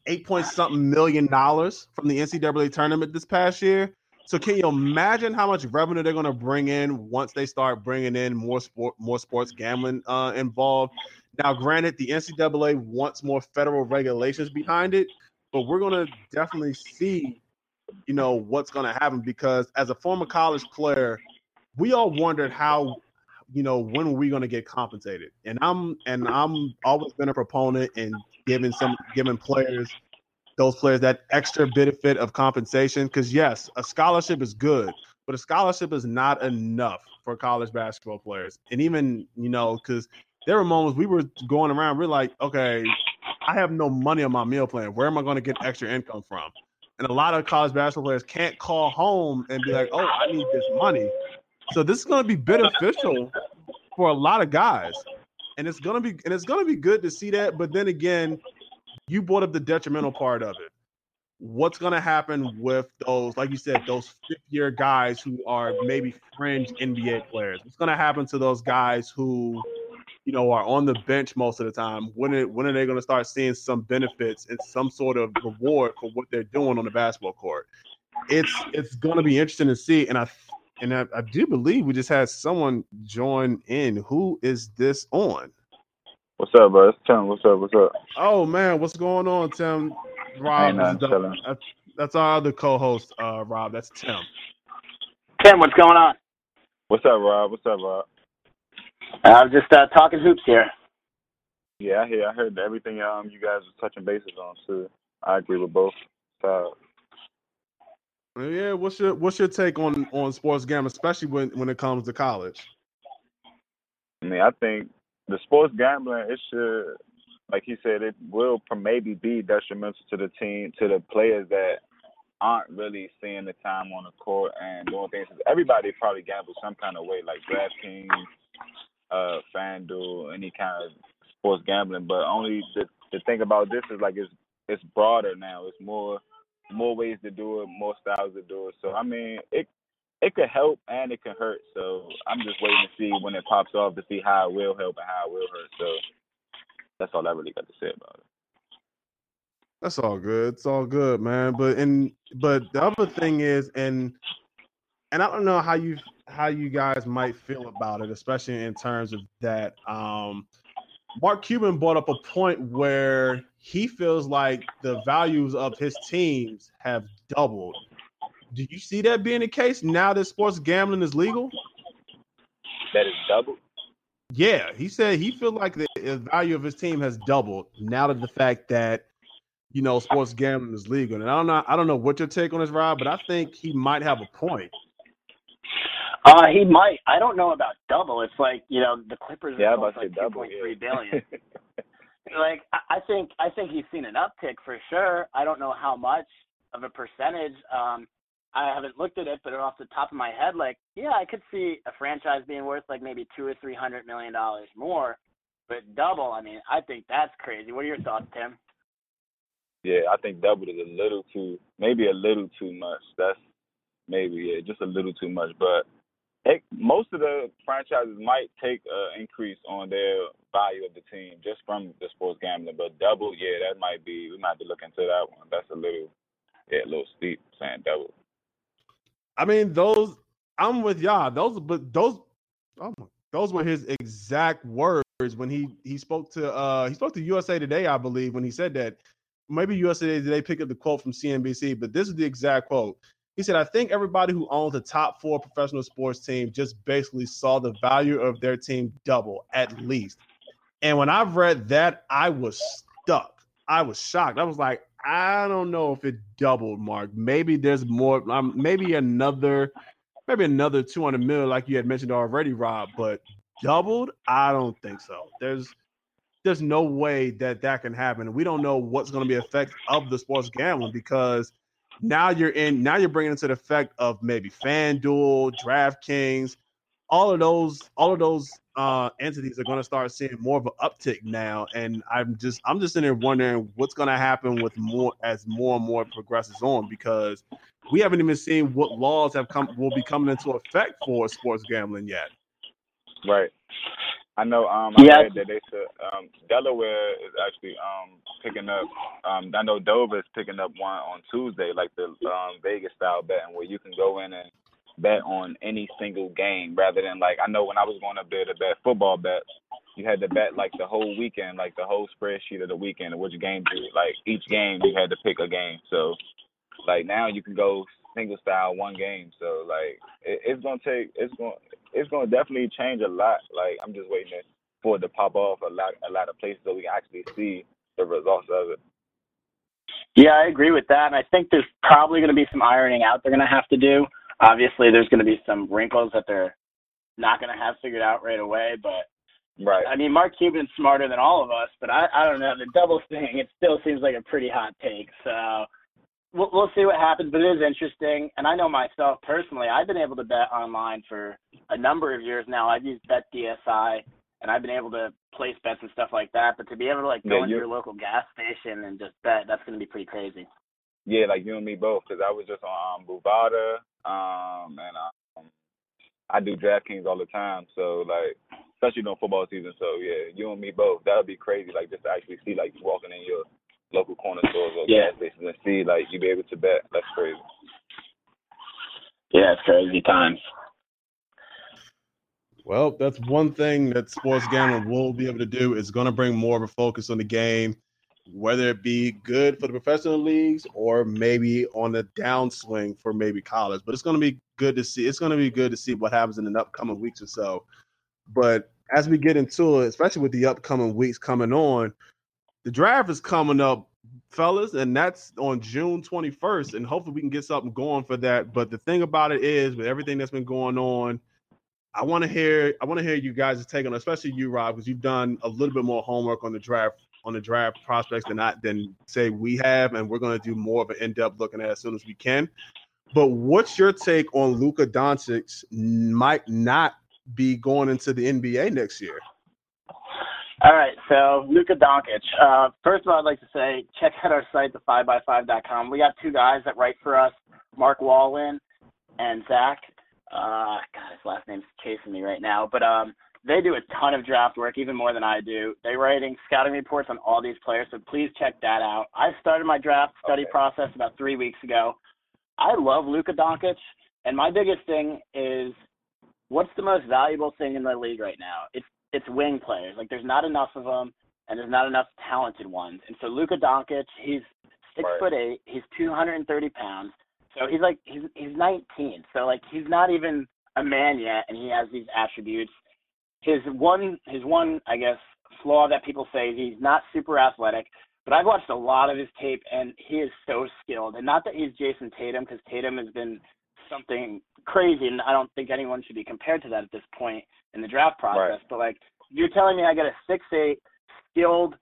eight point something million dollars from the NCAA tournament this past year. So can you imagine how much revenue they're going to bring in once they start bringing in more sport, more sports gambling uh, involved? Now, granted, the NCAA wants more federal regulations behind it, but we're going to definitely see, you know, what's going to happen because as a former college player, we all wondered how, you know, when are we going to get compensated? And I'm and I'm always been a proponent in giving some giving players those players that extra benefit of compensation. Because yes, a scholarship is good, but a scholarship is not enough for college basketball players. And even you know, because there were moments we were going around, we're like, okay, I have no money on my meal plan. Where am I going to get extra income from? And a lot of college basketball players can't call home and be like, oh, I need this money. So this is going to be beneficial for a lot of guys. And it's gonna be and it's gonna be good to see that. But then again, you brought up the detrimental part of it. What's going to happen with those, like you said, those fifth year guys who are maybe fringe NBA players? What's going to happen to those guys who, you know, are on the bench most of the time? When, it, when are they going to start seeing some benefits and some sort of reward for what they're doing on the basketball court? It's it's going to be interesting to see, and I and I, I do believe we just had someone join in. Who is this on? What's up, bro? It's Tim. What's up? What's up? Oh man, what's going on, Tim? Rob, the, that's, that's our other co-host, uh, Rob. That's Tim. Tim, what's going on? What's up, Rob? What's up, Rob? I'm just uh, talking hoops here. Yeah, I hear. I heard everything um you guys are touching bases on too. I agree with both sides. Yeah, what's your what's your take on on sports gambling, especially when when it comes to college? I mean, I think the sports gambling, it should, like he said, it will maybe be detrimental to the team, to the players that aren't really seeing the time on the court and doing things. Everybody probably gambles some kind of way, like DraftKings, uh, FanDuel, any kind of sports gambling. But only the the thing about this is like it's it's broader now. It's more more ways to do it, more styles to do it. So I mean, it it could help and it can hurt. So I'm just waiting to see when it pops off to see how it will help and how it will hurt. So that's all I really got to say about it. That's all good. It's all good, man. But and but the other thing is, and and I don't know how you how you guys might feel about it, especially in terms of that. Um, Mark Cuban brought up a point where he feels like the values of his teams have doubled. Do you see that being the case now that sports gambling is legal? That is doubled. Yeah, he said he feel like the, the value of his team has doubled now that the fact that you know sports gambling is legal. And I don't know, I don't know what your take on this, Rob, but I think he might have a point. Uh, he might. I don't know about double. It's like you know the Clippers Yeah, are I'm about like to say two double. point three yeah. billion. [laughs] like I I think I think he's seen an uptick for sure. I don't know how much of a percentage. Um, I haven't looked at it, but off the top of my head, like yeah, I could see a franchise being worth like maybe two or three hundred million dollars more. But double, I mean, I think that's crazy. What are your thoughts, Tim? Yeah, I think double is a little too, maybe a little too much. That's maybe yeah, just a little too much. But it, most of the franchises might take an increase on their value of the team just from the sports gambling. But double, yeah, that might be. We might be looking into that one. That's a little, yeah, a little steep saying double. I mean, those I'm with y'all. Those, but those, oh my, those were his exact words when he he spoke to uh he spoke to USA Today, I believe, when he said that. Maybe USA Today picked up the quote from CNBC, but this is the exact quote. He said, "I think everybody who owns a top four professional sports team just basically saw the value of their team double at least." And when I've read that, I was stuck. I was shocked. I was like, I don't know if it doubled, Mark. Maybe there's more. Um, maybe another, maybe another 200 million, like you had mentioned already, Rob. But doubled, I don't think so. There's, there's no way that that can happen. We don't know what's going to be effect of the sports gambling because now you're in. Now you're bringing into the effect of maybe FanDuel, DraftKings, all of those, all of those uh, entities are going to start seeing more of an uptick now. And I'm just, I'm just in there wondering what's going to happen with more as more and more progresses on because we haven't even seen what laws have come will be coming into effect for sports gambling yet. Right. I know. Um, I Yeah. read that they said um, Delaware is actually um picking up. Um, I know Dover is picking up one on Tuesday, like the um Vegas style betting, where you can go in and bet on any single game rather than like I know when I was going up there to bet football bets, you had to bet like the whole weekend, like the whole spreadsheet of the weekend, which game you like each game you had to pick a game. So like now you can go single style one game. So like it, it's gonna take it's gonna it's gonna definitely change a lot. Like I'm just waiting for it to pop off a lot a lot of places so we can actually see the results of it. Yeah, I agree with that. And I think there's probably going to be some ironing out they're going to have to do. Obviously, there's going to be some wrinkles that they're not going to have figured out right away. But Right. I mean, Mark Cuban's smarter than all of us, but I, I don't know. The double thing, it still seems like a pretty hot take. So we'll, we'll see what happens, but it is interesting. And I know myself personally, I've been able to bet online for a number of years now. I've used Bet DSI, and I've been able to place bets and stuff like that. But to be able to like go Yeah, into your local gas station and just bet, that's going to be pretty crazy. Yeah, like you and me both, because I was just on um, Bovada, um, and um, I do DraftKings all the time. So like, especially during football season. So yeah, you and me both. That would be crazy. Like just to actually see like you walking in your local corner stores or Yeah. gas stations and see like you be able to bet. That's crazy. Yeah, it's crazy times. Well, that's one thing that sports gambling will be able to do It's going to bring more of a focus on the game, whether it be good for the professional leagues or maybe on the downswing for maybe college. But it's going to be good to see. It's going to be good to see what happens in the upcoming weeks or so. But as we get into it, especially with the upcoming weeks coming on, the draft is coming up, fellas, and that's on June 21st. And hopefully we can get something going for that. But the thing about it is, with everything that's been going on, I want to hear I want to hear you guys' take on, especially you, Rob, because you've done a little bit more homework on the draft on the draft prospects than I than say we have, and we're going to do more of an in depth looking at as soon as we can. But what's your take on Luka Doncic might not be going into the NBA next year? All right, so Luka Doncic. Uh, first of all, I'd like to say check out our site, the5by5.com. We got two guys that write for us, Mark Wallin and Zach. Uh, God, his last name's chasing me right now, but um, they do a ton of draft work, even more than I do. They're writing scouting reports on all these players, so please check that out. I started my draft study Okay. process about three weeks ago. I love Luka Doncic, and my biggest thing is what's the most valuable thing in the league right now? It's it's wing players. Like there's not enough of them, and there's not enough talented ones. And so Luka Doncic, he's six Right. foot eight, he's 230 pounds, so he's like he's he's 19. So like he's not even a man yet, and he has these attributes. His one his one I guess flaw that people say is he's not super athletic. But I've watched a lot of his tape, and he is so skilled. And not that he's Jayson Tatum, because Tatum has been something crazy, and I don't think anyone should be compared to that at this point in the draft process. Right. But like, you're telling me I got a six eight skilled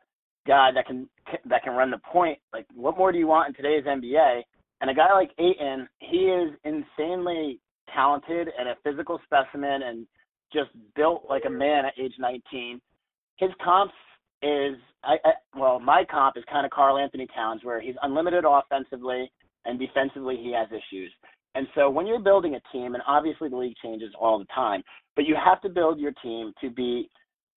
guy that can that can run the point. Like, what more do you want in today's NBA? And a guy like Ayton, he is insanely talented and a physical specimen, and just built like a man at age 19. His comps is I, I well, my comp is kind of Karl-Anthony Towns, where he's unlimited offensively and defensively he has issues. And so when you're building a team, and obviously the league changes all the time, but you have to build your team to be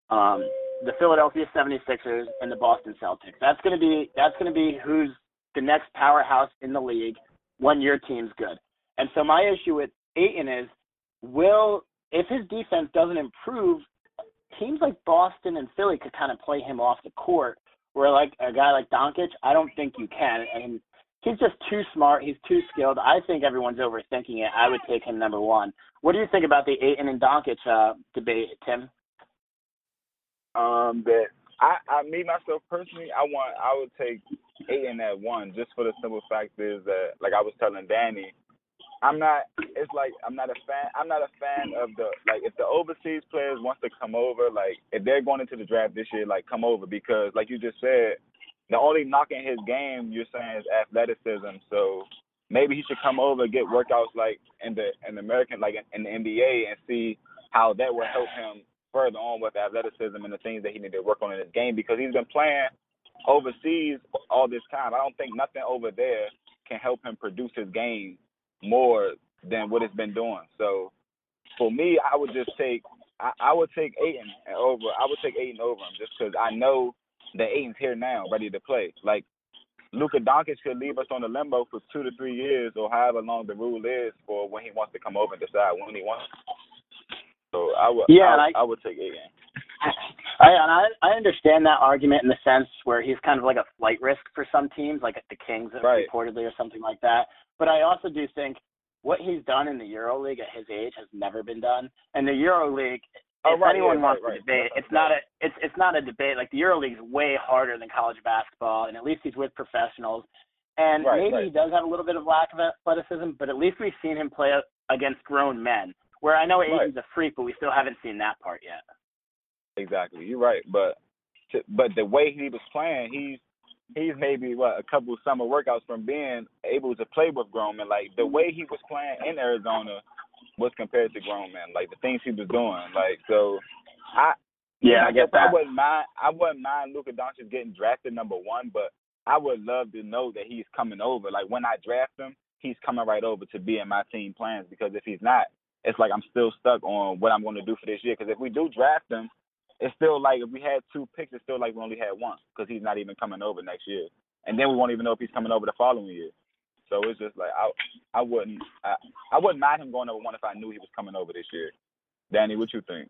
um, the Philadelphia 76ers and the Boston Celtics. That's going to be that's going to be who's the next powerhouse in the league when your team's good. And so my issue with Ayton is, will if his defense doesn't improve, teams like Boston and Philly could kind of play him off the court. Where like a guy like Doncic, I don't think you can. And he's just too smart. He's too skilled. I think everyone's overthinking it. I would take him number one. What do you think about the Ayton and Doncic uh, debate, Tim? Um, that I, I, me myself personally, I want, I would take in that one, just for the simple fact is that, like I was telling Danny, I'm not. It's like I'm not a fan. I'm not a fan of the like if the overseas players wants to come over, like if they're going into the draft this year, like come over because, like you just said, the only knock in his game you're saying is athleticism. So maybe he should come over, get workouts like in the in the American, like in, in the NBA, and see how that will help him further on with athleticism and the things that he needed to work on in his game because he's been playing overseas all this time. I don't think nothing over there can help him produce his game more than what it's been doing. So for me, I would just take I, I would take Ayton over. I would take Ayton over him just because I know that Ayton's here now, ready to play. Like Luka Doncic could leave us on the limbo for two to three years or however long the rule is for when he wants to come over and decide when he wants. So I would Yeah, I, I- I would take Aiton. I, and I I understand that argument in the sense where he's kind of like a flight risk for some teams, like the Kings Right. reportedly or something like that. But I also do think what he's done in the Euro League at his age has never been done. And the EuroLeague, Oh, if right, anyone yeah, wants right, to debate, it's not a it's it's not a debate. Like the EuroLeague's way harder than college basketball, and at least he's with professionals. And maybe he does have a little bit of lack of athleticism, but at least we've seen him play against grown men. Where I know. Ayton's a freak, but we still haven't seen that part yet. Exactly, you're right. But to, but the way he was playing, he's he's maybe what a couple summer workouts from being able to play with grown men. Like the way he was playing in Arizona was compared to grown men. Like the things he was doing. Like so, I Yeah, I get that. I wouldn't mind. I wouldn't mind Luka Doncic getting drafted number one, but I would love to know that he's coming over. Like when I draft him, he's coming right over to be in my team plans. Because if he's not, it's like I'm still stuck on what I'm going to do for this year. Because if we do draft him, it's still like if we had two picks, it's still like we only had one because he's not even coming over next year, and then we won't even know if he's coming over the following year. So it's just like I I wouldn't I, I wouldn't mind him going over one if I knew he was coming over this year. Danny, what you think?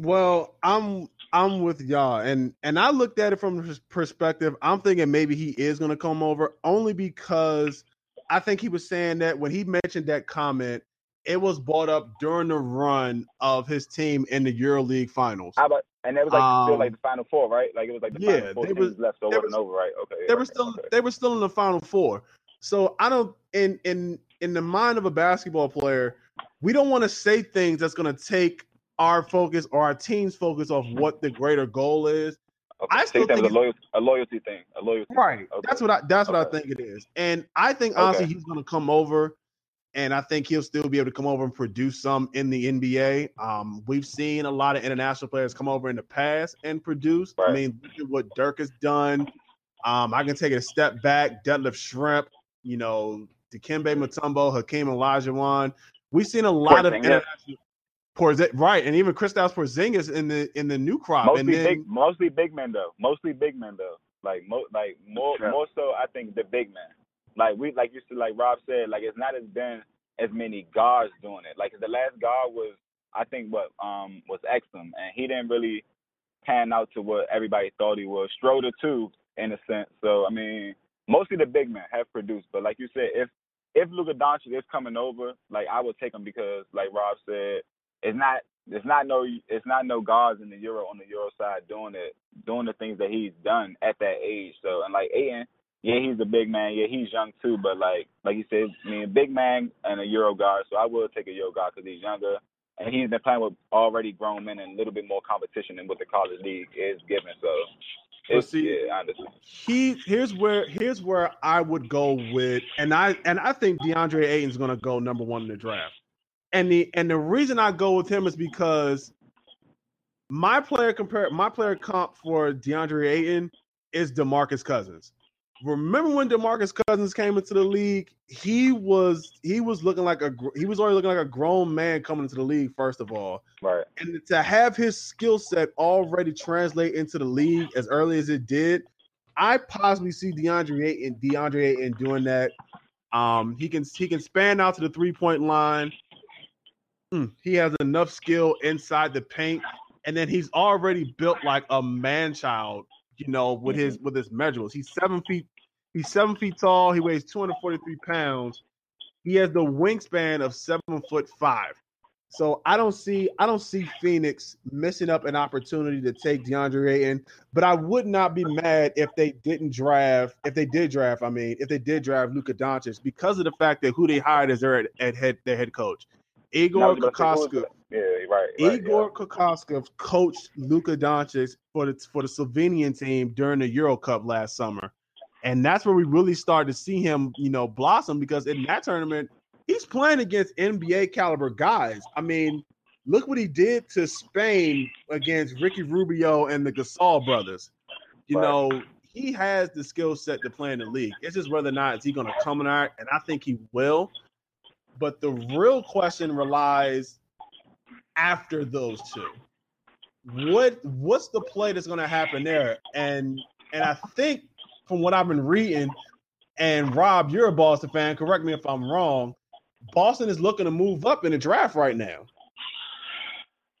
Well, I'm I'm with y'all, and and I looked at it from his perspective. I'm thinking maybe he is going to come over only because I think he was saying that when he mentioned that comment, it was brought up during the run of his team in the EuroLeague finals. How about and it was like still Um, like the final four, right? Like it was like the yeah, final four they was- left, they wasn't over, right? Okay. they okay, were still okay. they were still in the final four. So I don't in in in the mind of a basketball player, we don't want to say things that's going to take our focus or our team's focus off what the greater goal is. Okay. I still think think a loyalty, a loyalty thing, a loyalty. Right. Thing. Okay. That's what I that's what I think it is. And I think honestly he's going to come over and I think he'll still be able to come over and produce some in the NBA. Um, we've seen a lot of international players come over in the past and produce. Right. I mean, look at what Dirk has done. Um, I can take it a step back. Detlef Schrempf, you know, Dikembe Mutombo, Hakeem Olajuwon. We've seen a lot Porzingis. of international Porz- right, and even Kristaps Porzingis in the in the new crop. Mostly and then, big, mostly big men though. Mostly big men though. Like mo- like more more so, I think the big men. Like we like used to like Rob said, like it's not as been as many guards doing it. Like the last guard was I think what um was Exum, and he didn't really pan out to what everybody thought he was. Schroeder too, in a sense. So I mean, mostly the big men have produced, but like you said, if if Luka Doncic is coming over, like I would take him because, like Rob said, it's not it's not no it's not no guards in the Euro on the Euro side doing it doing the things that he's done at that age. So and like Ayton, yeah, he's a big man. Yeah, he's young too. But like like you said, I mean, big man and a Euro guard. So I will take a Euro guard because he's younger and he's been playing with already grown men and a little bit more competition than what the college league is giving. So it's, see, yeah, he here's where here's where I would go with, and I and I think DeAndre Ayton's going to go number one in the draft. And the and the reason I go with him is because my player compare my player comp for DeAndre Ayton is DeMarcus Cousins. Remember when DeMarcus Cousins came into the league? He was he was looking like a he was already looking like a grown man coming into the league. First of all, right, and to have his skill set already translate into the league as early as it did, I possibly see DeAndre Ayton DeAndre Ayton doing that. Um, he can he can span out to the three point line. Mm, he has enough skill inside the paint, and then he's already built like a man child. You know, with his mm-hmm. with his measurables, he's seven feet. He's seven feet tall. He weighs two hundred forty three pounds. He has the wingspan of seven foot five. So I don't see I don't see Phoenix missing up an opportunity to take DeAndre Ayton, but I would not be mad if they didn't draft if they did draft. I mean, if they did draft Luka Doncic because of the fact that who they hired as their at head their head coach. Igor Kokoskov. Yeah, right. right Igor yeah. Kokoskov coached Luka Doncic for the for the Slovenian team during the Euro Cup last summer, and that's where we really started to see him, you know, blossom because in that tournament he's playing against NBA caliber guys. I mean, look what he did to Spain against Ricky Rubio and the Gasol brothers. You right. know, he has the skill set to play in the league. It's just whether or not is he going to come there, and I think he will. But the real question relies after those two. What what's the play that's going to happen there? And and I think from what I've been reading, and Rob, you're a Boston fan. Correct me if I'm wrong. Boston is looking to move up in the draft right now.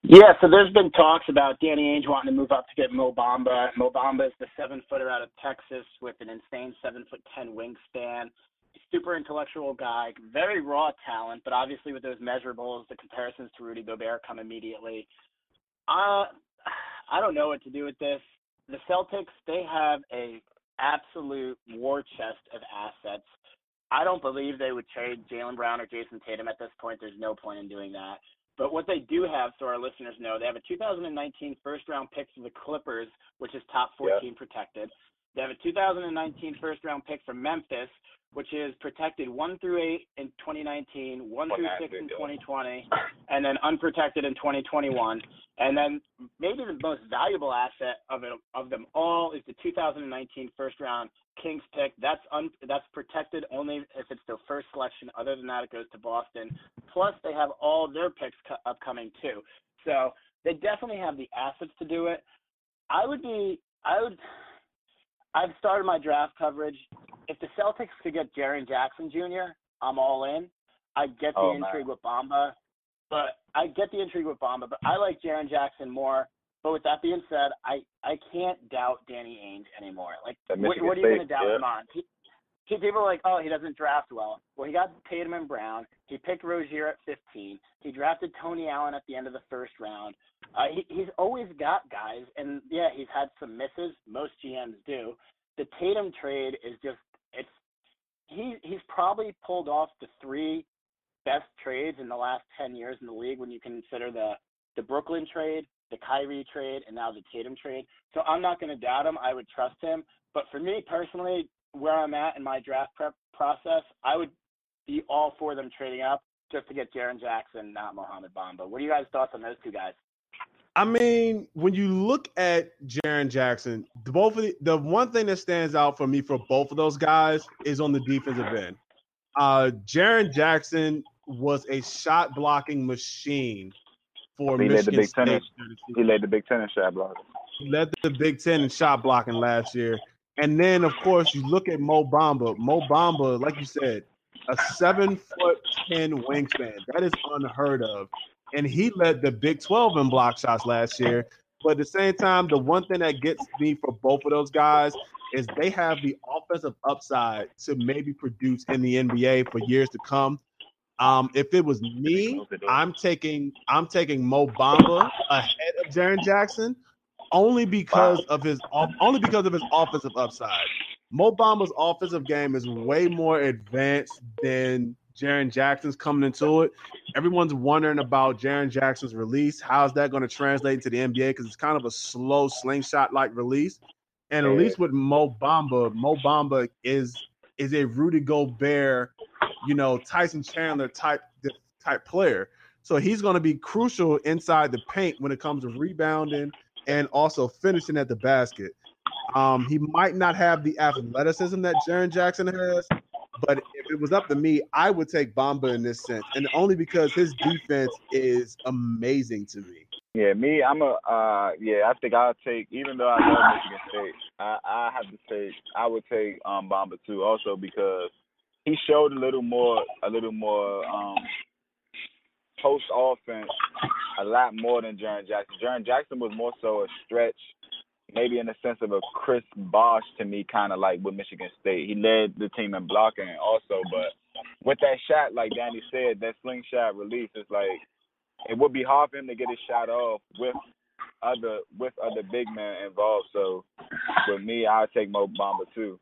Yeah, so there's been talks about Danny Ainge wanting to move up to get Mo Bamba. Mo Bamba is the seven footer out of Texas with an insane seven foot ten wingspan super intellectual guy, very raw talent, but obviously with those measurables, the comparisons to Rudy Gobert come immediately. Uh, [sighs] I don't know what to do with this. The Celtics, they have a absolute war chest of assets. I don't believe they would trade Jaylen Brown or Jayson Tatum at this point. There's no point in doing that. But what they do have, so our listeners know, they have a 2019 first round pick for the Clippers, which is top 14 yeah. protected. They have a 2019 first round pick from Memphis, which is protected one through eight in 2019, one through six in 2020, and then unprotected in 2021. And then maybe the most valuable asset of it of them all is the 2019 first round Kings pick. That's un, that's protected only if it's their first selection. Other than that, it goes to Boston. Plus, they have all their picks upcoming too. So they definitely have the assets to do it. I would be I would I've started my draft coverage. If the Celtics could get Jaren Jackson Jr., I'm all in. I get the oh, intrigue man. with Bamba, but I get the intrigue with Bamba, but I like Jaren Jackson more. But with that being said, I I can't doubt Danny Ainge anymore. Like, what, what, are you going to doubt yeah. him on? He, people are like, oh, he doesn't draft well. Well, he got Tatum and Brown. He picked Rozier at 15. He drafted Tony Allen at the end of the first round. Uh, he, he's always got guys, and yeah, he's had some misses. Most GMs do. The Tatum trade is just it's he he's probably pulled off the three best trades in the last 10 years in the league when you consider the the Brooklyn trade, the Kyrie trade, and now the Tatum trade. So I'm not going to doubt him. I would trust him. But for me personally, where I'm at in my draft prep process, I would be all for them trading up just to get Jaren Jackson, not Mohamed Bamba. What are you guys' thoughts on those two guys? I mean, when you look at Jaren Jackson, the, both of the, the one thing that stands out for me for both of those guys is on the defensive end. Uh, Jaren Jackson was a shot blocking machine for He led the Michigan Big Ten. State. in- He led the Big Ten in shot blocking. He led the Big Ten in shot blocking last year. And then, of course, you look at Mo Bamba. Mo Bamba, like you said, a seven foot ten wingspan. That is unheard of. And he led the Big 12 in block shots last year. But at the same time, the one thing that gets me for both of those guys is they have the offensive upside to maybe produce in the NBA for years to come. Um, if it was me, I'm taking I'm taking Mo Bamba ahead of Jaren Jackson only because of his only because of his offensive upside. Mo Bamba's offensive game is way more advanced than Jaren Jackson's coming into it. Everyone's wondering about Jaren Jackson's release. How's that going to translate into the NBA? Because it's kind of a slow slingshot like release. And at least with Mo Bamba, Mo Bamba is is a Rudy Gobert, you know, Tyson Chandler type type player. So he's going to be crucial inside the paint when it comes to rebounding and also finishing at the basket. Um, he might not have the athleticism that Jaren Jackson has, but if it was up to me, I would take Bamba in this sense, and only because his defense is amazing to me. Yeah, me, I'm a uh yeah, I think I'll take even though I love Michigan State, I I have to take I would take um Bamba too also because he showed a little more a little more um post offense a lot more than Jaren Jackson. Jaren Jackson was more so a stretch, maybe in the sense of a Chris Bosh to me, kind of like with Michigan State. He led the team in blocking also, but with that shot, like Danny said, that slingshot release is like it would be hard for him to get his shot off with other with other big men involved. So with me, I'll take Mo Bamba too.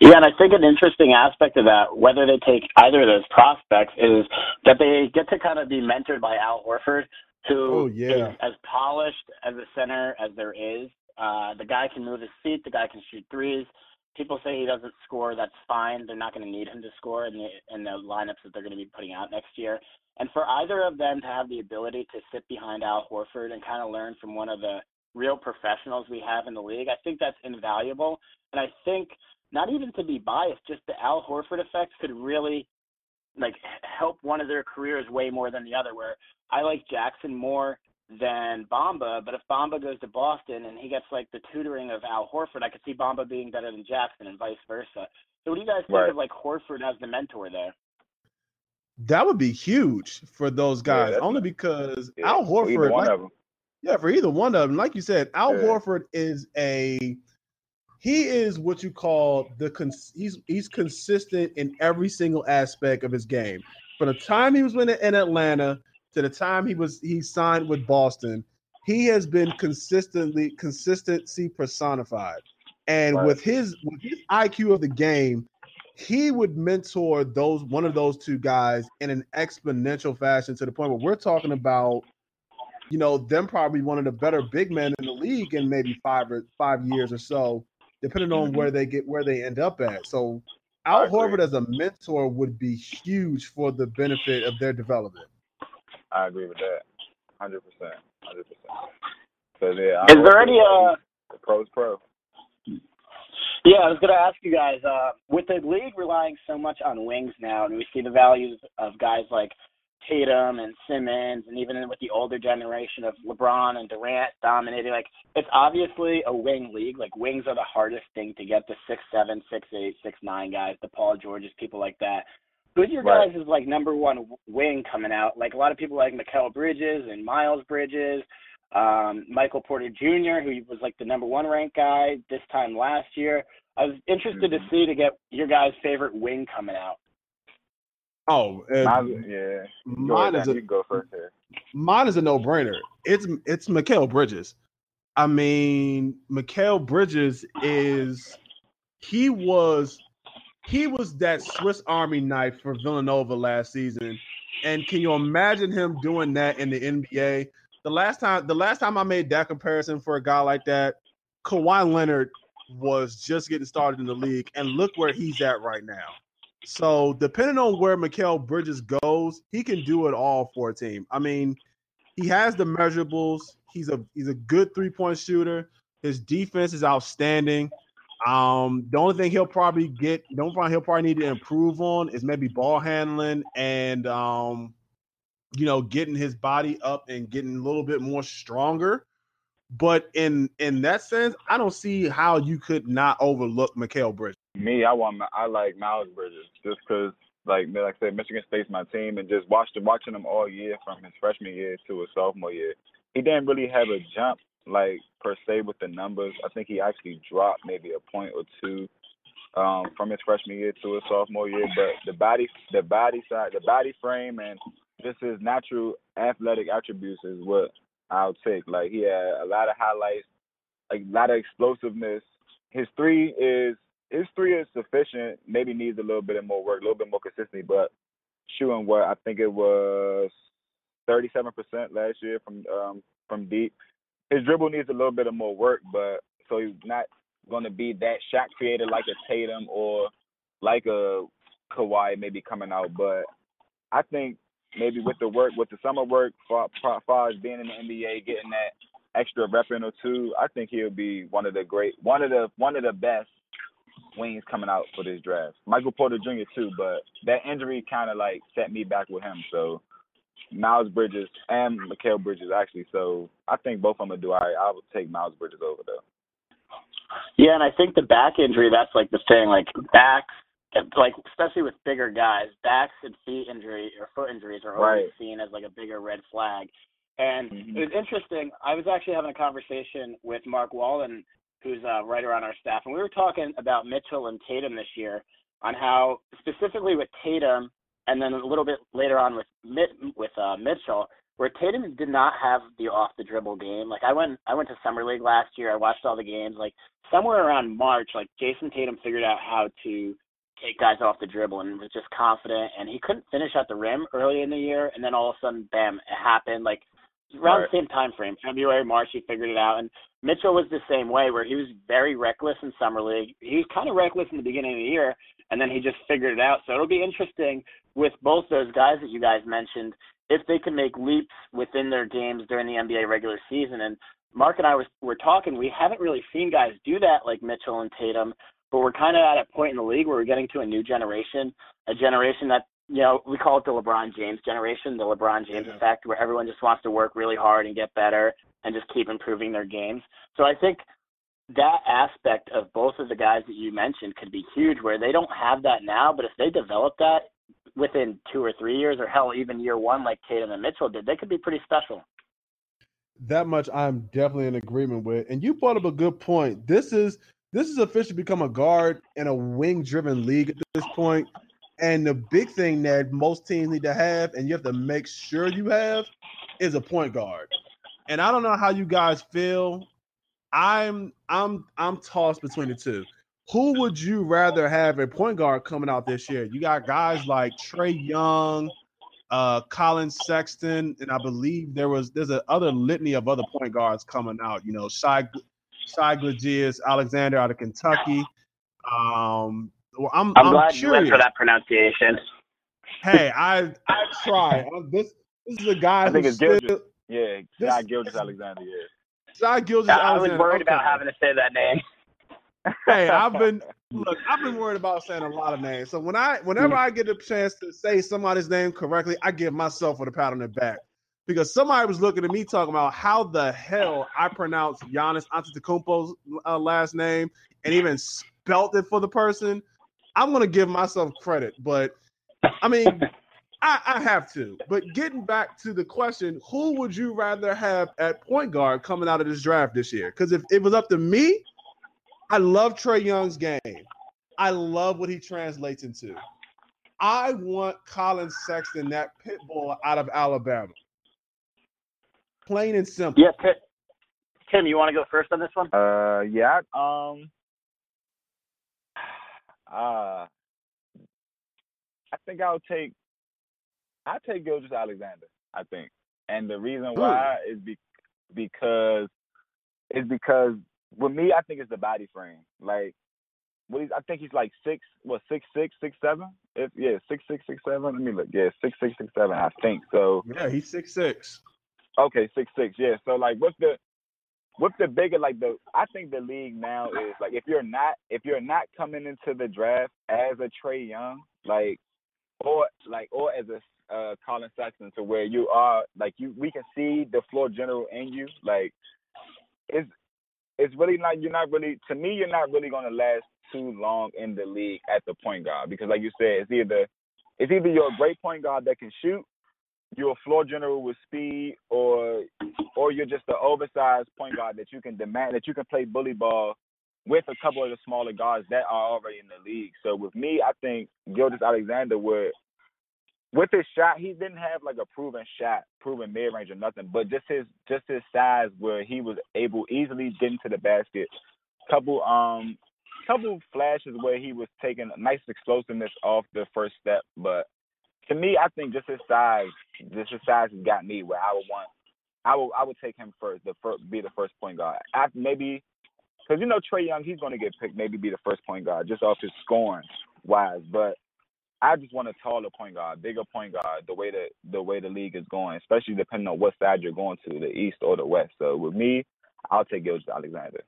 Yeah, and I think an interesting aspect of that, whether they take either of those prospects, is that they get to kind of be mentored by Al Horford, who Oh, yeah. is as polished as a center as there is. Uh, the guy can move his feet. The guy can shoot threes. People say he doesn't score. That's fine. They're not going to need him to score in the in the lineups that they're going to be putting out next year. And for either of them to have the ability to sit behind Al Horford and kind of learn from one of the real professionals we have in the league, I think that's invaluable. And I think not even to be biased, just the Al Horford effect could really like help one of their careers way more than the other. Where I like Jackson more than Bamba, but if Bamba goes to Boston and he gets like the tutoring of Al Horford, I could see Bamba being better than Jackson and vice versa. So what do you guys think Right. of like Horford as the mentor there? That would be huge for those guys, that's only because Yeah, Al Horford, one like- of them. Yeah, for either one of them. Like you said, Al Yeah. Horford is a he is what you call the cons- he's he's consistent in every single aspect of his game. From the time he was in, in Atlanta to the time he was he signed with Boston, he has been consistently consistency personified. And Right. with his with his IQ of the game, he would mentor those one of those two guys in an exponential fashion to the point where we're talking about you know, them probably one of the better big men in the league in maybe five or five years or so, depending on where they get where they end up at. So Al I agree. Horford as a mentor would be huge for the benefit of their development. I agree with that. Hundred percent. Hundred percent. So yeah. Is there any uh the pros pro? Yeah, I was going to ask you guys. Uh, with the league relying so much on wings now, and we see the values of guys like Tatum and Simmons, and even with the older generation of LeBron and Durant dominating, like it's obviously a wing league. Like wings are the hardest thing to get. The six seven, six eight, six nine guys, the Paul Georges, people like that. Who's your Right. guys' like number one wing coming out? Like a lot of people like Mikal Bridges and Miles Bridges um, Michael Porter Jr., who was like the number one ranked guy this time last year. I was interested to Mhm. see to get your guys' favorite wing coming out. Oh, Mine, yeah. Mine is a you go first here. mine is a no brainer. It's it's Mikal Bridges. I mean, Mikal Bridges is he was he was that Swiss Army knife for Villanova last season. And can you imagine him doing that in the NBA? The last time the last time I made that comparison for a guy like that, Kawhi Leonard was just getting started in the league, and look where he's at right now. So depending on where Mikal Bridges goes, he can do it all for a team. I mean, he has the measurables. He's a he's a good three point shooter. His defense is outstanding. Um, the only thing he'll probably get, don't find he'll probably need to improve on is maybe ball handling and um, you know, getting his body up and getting a little bit more stronger. But in in that sense, I don't see how you could not overlook Mikal Bridges. Me, I want I like Miles Bridges just because, like like I said, Michigan State's my team, and just watching watching him all year from his freshman year to his sophomore year, he didn't really have a jump like per se with the numbers. I think he actually dropped maybe a point or two um, from his freshman year to his sophomore year. But the body, the body side, the body frame, and just his natural athletic attributes is what I'll take. Like he had a lot of highlights, like a lot of explosiveness. His three is his three is sufficient. Maybe needs a little bit of more work, a little bit more consistency. But shooting what I think it was thirty seven percent last year from um, from deep his dribble needs a little bit of more work, but so he's not going to be that shot creator like a Tatum or like a Kawhi maybe coming out. But I think maybe with the work, with the summer work, far, far as being in the NBA, getting that extra rep in or two, I think he'll be one of the great, one of the one of the best wings coming out for this draft. Michael Porter Jr. too, but that injury kind of like set me back with him. So Miles Bridges and Mikal Bridges actually. So I think both of them will do all right. I would take Miles Bridges over though. Yeah, and I think the back injury that's like the thing. Like backs, like especially with bigger guys, backs and feet injury or foot injuries are always right. seen as like a bigger red flag. And mm-hmm. it was interesting. I was actually having a conversation with Mark Wallen, who's a writer on our staff, and we were talking about Mitchell and Tatum this year on how specifically with Tatum and then a little bit later on with with uh, Mitchell, where Tatum did not have the off the dribble game. Like I went I went to summer league last year. I watched all the games. Like somewhere around March, like Jayson Tatum figured out how to take guys off the dribble and was just confident. And he couldn't finish at the rim early in the year, and then all of a sudden, bam, it happened. Like around right. the same time frame, February, March, he figured it out. And Mitchell was the same way, where he was very reckless in summer league. He was kind of reckless in the beginning of the year, and then he just figured it out. So it'll be interesting with both those guys that you guys mentioned if they can make leaps within their games during the NBA regular season. And Mark and I was were talking. We haven't really seen guys do that like Mitchell and Tatum, but we're kind of at a point in the league where we're getting to a new generation, a generation that you know we call it the LeBron James generation, the LeBron James yeah. effect, where everyone just wants to work really hard and get better and just keep improving their games. So I think that aspect of both of the guys that you mentioned could be huge where they don't have that now, but if they develop that within two or three years, or hell, even year one, like Tatum and Mitchell did, they could be pretty special. That much I'm definitely in agreement with. And you brought up a good point. This is this is officially become a guard in a wing driven league at this point. And the big thing that most teams need to have, and you have to make sure you have, is a point guard. And I don't know how you guys feel. I'm I'm I'm tossed between the two who would you rather have a point guard coming out this year? You got guys like Trae Young, uh, Collin Sexton, and I believe there was there's a other litany of other point guards coming out. You know, Shai Gilgeous Alexander out of Kentucky. Um, well, I'm, I'm, I'm glad curious. you went for that pronunciation. Hey, I I try. this this is a guy. I think it's still, Gilgeous. Yeah, Shai Gilgeous Alexander. Yeah. Shai Gilgeous I Alexander. was worried okay. about having to say that name hey, I've been [laughs] look, I've been worried about saying a lot of names. So when I whenever I get a chance to say somebody's name correctly, I give myself a pat on the back. Because somebody was looking at me talking about how the hell I pronounce Giannis Antetokounmpo's uh, last name and even spelt it for the person. I'm gonna give myself credit, but I mean, [laughs] I, I have to. But getting back to the question, who would you rather have at point guard coming out of this draft this year? Because if it was up to me, I love Trae Young's game. I love what he translates into. I want Collin Sexton, that pit bull out of Alabama. Plain and simple. Yeah, Tim, you want to go first on this one? Uh, yeah. Um, uh, I think I'll take. I take Gilgeous Alexander. I think, and the reason why Ooh. is be, because is because with me, I think it's the body frame. Like, what he's, I think he's like six, what six six, six seven, if yeah, six six six seven. Let me look. Yeah, six six six seven. I think so. Yeah, he's six six. Okay, six six. Yeah. So like, what's the with the bigger like the, I think the league now is like if you're not if you're not coming into the draft as a Trae Young, like or like or as a uh, Collin Sexton, to where you are like you we can see the floor general in you. Like it's it's really not you're not really to me you're not really gonna last too long in the league at the point guard because like you said it's either it's either you're a great point guard that can shoot, you're a floor general with speed, or or you're just an oversized point guard that you can demand that you can play bully ball with a couple of the smaller guards that are already in the league. So with me, I think Gilgeous-Alexander would with his shot, he didn't have like a proven shot, proven mid range or nothing, but just his just his size where he was able easily get into the basket. Couple um couple flashes where he was taking nice explosiveness off the first step, but to me, I think just his size, just his size has got me where I would want, I would I would take him first, the first be the first point guard. After maybe, because you know Trae Young, he's going to get picked, maybe be the first point guard just off his scoring wise, but I just want a taller point guard, bigger point guard. The way that the way the league is going, especially depending on what side you're going to, the east or the west. So with me, I'll take Gilgeous-Alexander.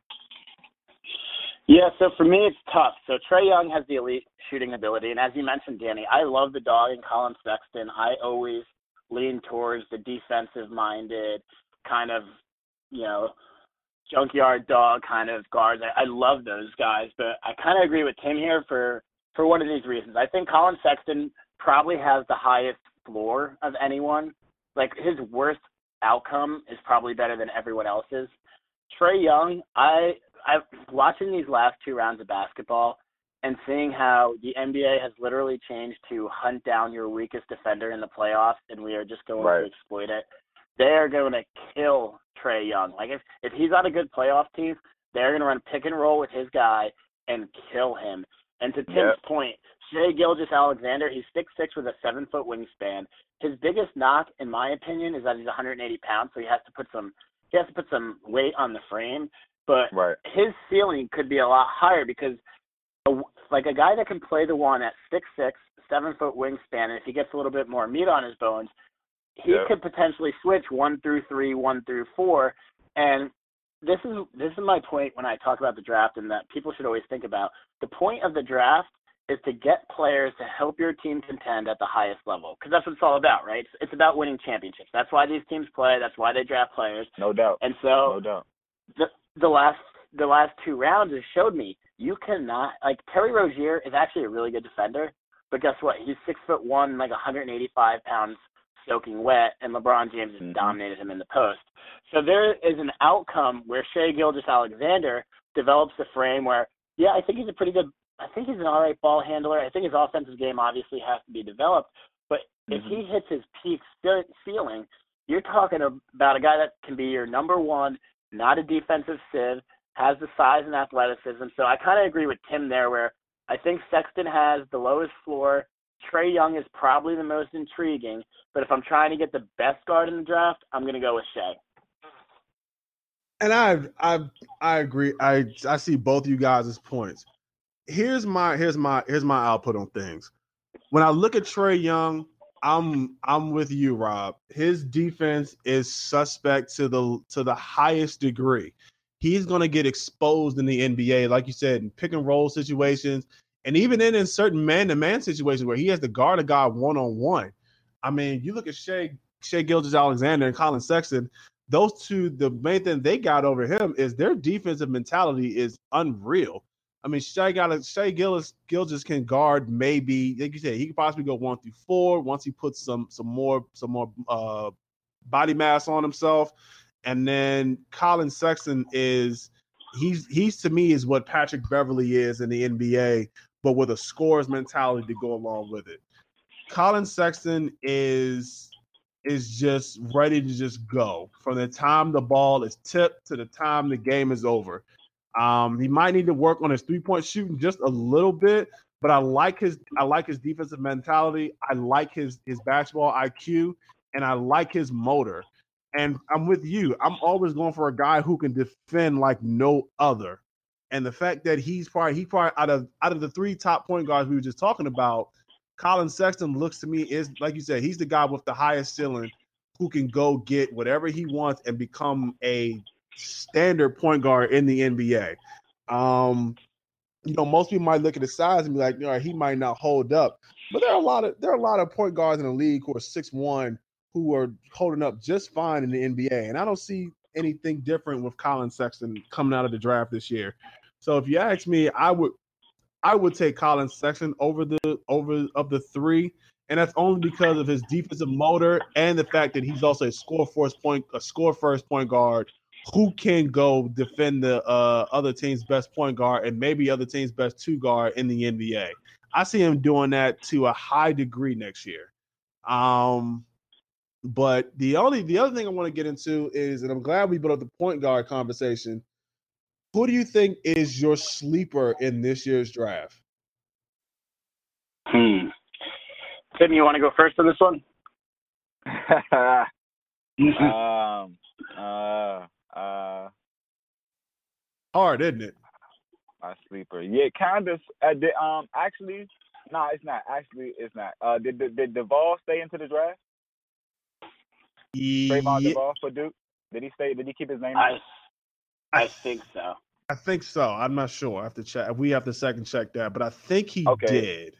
Yeah, so for me it's tough. So Trae Young has the elite shooting ability, and as you mentioned, Danny, I love the dog in Collin Sexton. I always lean towards the defensive-minded kind of, you know, junkyard dog kind of guards. I, I love those guys, but I kind of agree with Tim here for for one of these reasons. I think Collin Sexton probably has the highest floor of anyone. Like his worst outcome is probably better than everyone else's. Trae Young, I I watching these last two rounds of basketball and seeing how the NBA has literally changed to hunt down your weakest defender in the playoffs, and we are just going right. to exploit it. They are going to kill Trae Young. Like if if he's on a good playoff team, they're going to run pick and roll with his guy and kill him. And to Tim's yep. point, Shai Gilgeous-Alexander, he's six six with a seven foot wingspan. His biggest knock, in my opinion, is that he's 180 pounds, so he has to put some he has to put some weight on the frame. But right. his ceiling could be a lot higher because, a, like a guy that can play the one at six six, seven foot wingspan, and if he gets a little bit more meat on his bones, he yep. could potentially switch one through three, one through four, and this is this is my point when I talk about the draft and that people should always think about. The point of the draft is to get players to help your team contend at the highest level because that's what it's all about, right? It's, it's about winning championships. That's why these teams play. That's why they draft players. No doubt. And so no doubt. the the last the last two rounds has showed me you cannot like Terry Rozier is actually a really good defender, but guess what? He's six foot one, like 185 pounds soaking wet, and LeBron James has Mhm. dominated him in the post. So there is an outcome where Shai Gilgeous-Alexander develops a frame where, yeah, I think he's a pretty good. I think he's an all right ball handler. I think his offensive game obviously has to be developed, but if he hits his peak ceiling, you're talking about a guy that can be your number one, not a defensive sieve, has the size and athleticism. So I kind of agree with Tim there, where I think Sexton has the lowest floor. Trae Young is probably the most intriguing, but if I'm trying to get the best guard in the draft, I'm going to go with Shai. And I I I agree. I I see both you guys' points. Here's my here's my here's my output on things. When I look at Trae Young, I'm I'm with you, Rob. His defense is suspect to the to the highest degree. He's going to get exposed in the NBA, like you said, in pick and roll situations, and even in, in certain man to man situations where he has to guard a guy one on one. I mean, you look at Shai Shai Gilgeous-Alexander and Collin Sexton. Those two, the main thing they got over him is their defensive mentality is unreal. I mean, Shai got Shai Gillis Gilgeous can guard maybe, like you said, he could possibly go one through four once he puts some some more some more uh, body mass on himself. And then Collin Sexton is he's he's to me is what Patrick Beverley is in the NBA, but with a scores mentality to go along with it. Collin Sexton is is just ready to just go from the time the ball is tipped to the time the game is over. Um, he might need to work on his three point shooting just a little bit, but I like his I like his defensive mentality. I like his his basketball IQ, and I like his motor. And I'm with you. I'm always going for a guy who can defend like no other. And the fact that he's probably he probably out of out of the three top point guards we were just talking about, Collin Sexton looks to me is like you said, he's the guy with the highest ceiling who can go get whatever he wants and become a standard point guard in the NBA. Um, you know, most people might look at his size and be like, you know, he might not hold up. But there are a lot of there are a lot of point guards in the league who are six one who are holding up just fine in the NBA. And I don't see anything different with Collin Sexton coming out of the draft this year. So if you ask me, I would I would take Collin Sexton over the over of the three, and that's only because of his defensive motor and the fact that he's also a score first point a score first point guard who can go defend the uh, other team's best point guard and maybe other team's best two guard in the NBA. I see him doing that to a high degree next year. Um, but the only the other thing I want to get into is, and I'm glad we brought up the point guard conversation. Who do you think is your sleeper in this year's draft? Hmm. Tim, you want to go first on this one? [laughs] um. Uh. Uh. Hard, isn't it? My sleeper. Yeah, kind of. Uh, did, um. Actually, no, nah, it's not. Actually, it's not. Uh. Did did, did Duval stay into the draft? Trevon Yeah, Duval for Duke. Did he stay? Did he keep his name? I, I think so. I think so. I'm not sure. I have to check. We have to second check that, but I think he Okay. did.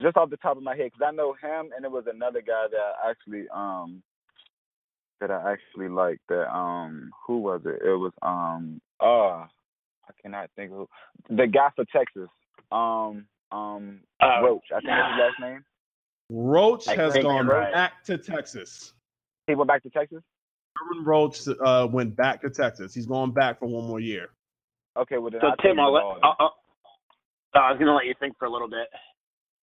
Just off the top of my head, because I know him, and it was another guy that I actually um that I actually liked. That um who was it? It was um uh I cannot think of who the guy for Texas. Um um Uh, Roach. I think that's his last [sighs] name. Roach I has gone you're right. back to Texas. He went back to Texas. Kerwin Roach uh, went back to Texas. He's going back for one more year. Okay, well then So I'll Tim, I'll let, I'll, I'll, uh, I was gonna let you think for a little bit.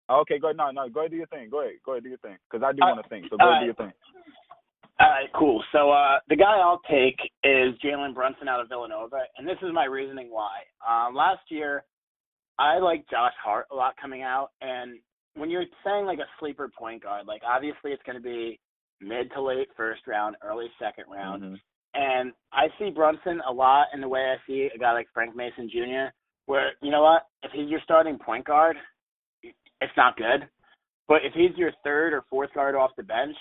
Okay, go ahead. No, no, go ahead do your thing. Go ahead, go ahead do your thing. Because I do Uh, want to think. So go ahead do your thing. All right, cool. So uh, the guy I'll take is Jalen Brunson out of Villanova, and this is my reasoning why. Um, last year, I liked Josh Hart a lot coming out, and when you're saying like a sleeper point guard, like obviously it's going to be mid to late first round, early second round, Mhm. and I see Brunson a lot in the way I see a guy like Frank Mason Jr., where you know what, if he's your starting point guard, it's not good, but if he's your third or fourth guard off the bench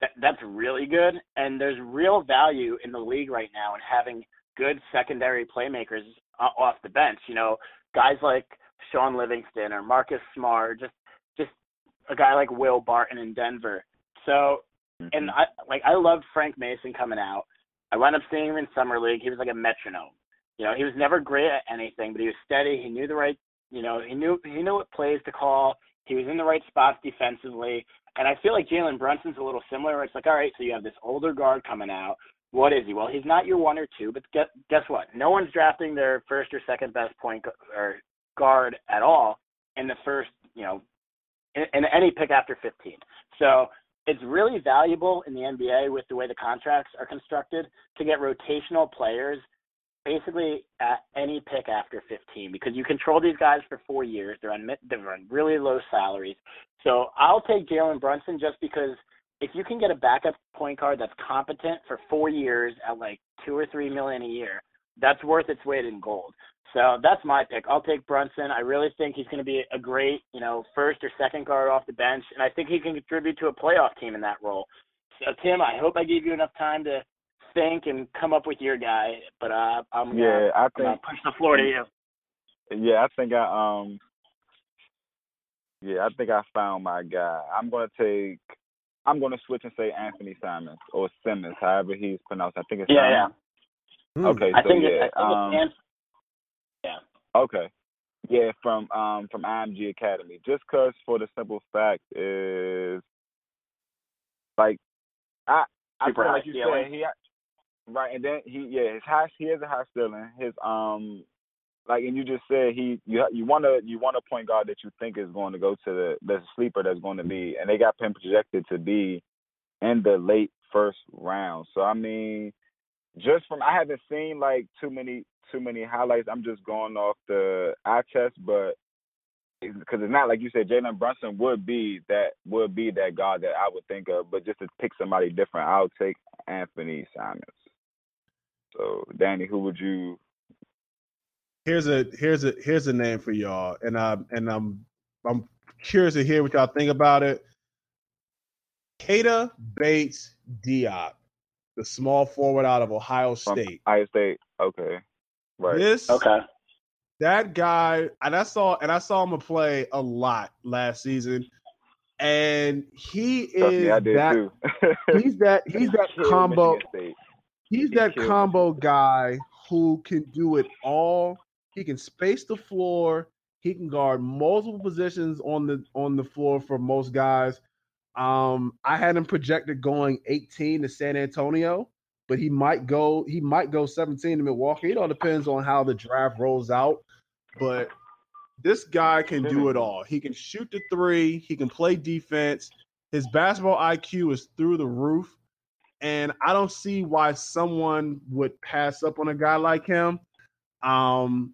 that, that's really good. And there's real value in the league right now in having good secondary playmakers off the bench. You know, guys like Shaun Livingston or Marcus Smart, just just a guy like Will Barton in Denver. So, mm-hmm. and I like I loved Frank Mason coming out. I wound up seeing him in summer league. He was like a metronome. You know, he was never great at anything, but he was steady. He knew the right, you know, he knew he knew what plays to call. He was in the right spots defensively. And I feel like Jalen Brunson's a little similar. Where it's like, all right, so you have this older guard coming out. What is he? Well, he's not your one or two, but guess, guess what? No one's drafting their first or second best point or guard at all in the first, you know, in, in any pick after 15. So it's really valuable in the NBA with the way the contracts are constructed to get rotational players basically at any pick after 15 because you control these guys for four years. They're on, they're on really low salaries. So I'll take Jalen Brunson just because if you can get a backup point guard that's competent for four years at like two or three million a year, that's worth its weight in gold. So that's my pick. I'll take Brunson. I really think he's going to be a great, you know, first or second guard off the bench, and I think he can contribute to a playoff team in that role. So Tim, I hope I gave you enough time to think and come up with your guy. But uh, I'm gonna, Yeah, I I'm gonna push the floor to you. Yeah, I think I um yeah, I think I found my guy. I'm gonna take I'm gonna switch and say Anthony Simons or Simmons, however he's pronounced. I think it's Yeah, yeah. Simons. Hmm. Okay, I so think, yeah, it, I think um, it's okay. Yeah, from um from IMG Academy. Just cause for the simple fact is like I I feel like you said he right and then he yeah, his high he has a high ceiling. His um like and you just said he you you want to you want a point guard that you think is going to go to the the sleeper that's going to be and they got him projected to be in the late first round. So I mean, just from I haven't seen like too many too many highlights. I'm just going off the eye test, but because it's not like you said, Jalen Brunson would be that would be that guard that I would think of. But just to pick somebody different, I'll take Anthony Simons. So Danny, who would you? here's a here's a here's a name for y'all, and I and I'm I'm curious to hear what y'all think about it. Keita Bates Diop, the small forward out of Ohio State. Ohio State. Okay. Right. This Okay. that guy, and I saw and I saw him play a lot last season, and he Trust is me, I did that too. he's that he's [laughs] that combo State. He's that combo guy who can do it all. He can space the floor. He can guard multiple positions on the on the floor for most guys. Um, I had him projected going 18 to San Antonio, but he might go he might go 17 to Milwaukee. It all depends on how the draft rolls out. But this guy can do it all. He can shoot the three. He can play defense. His basketball IQ is through the roof. And I don't see why someone would pass up on a guy like him. Um,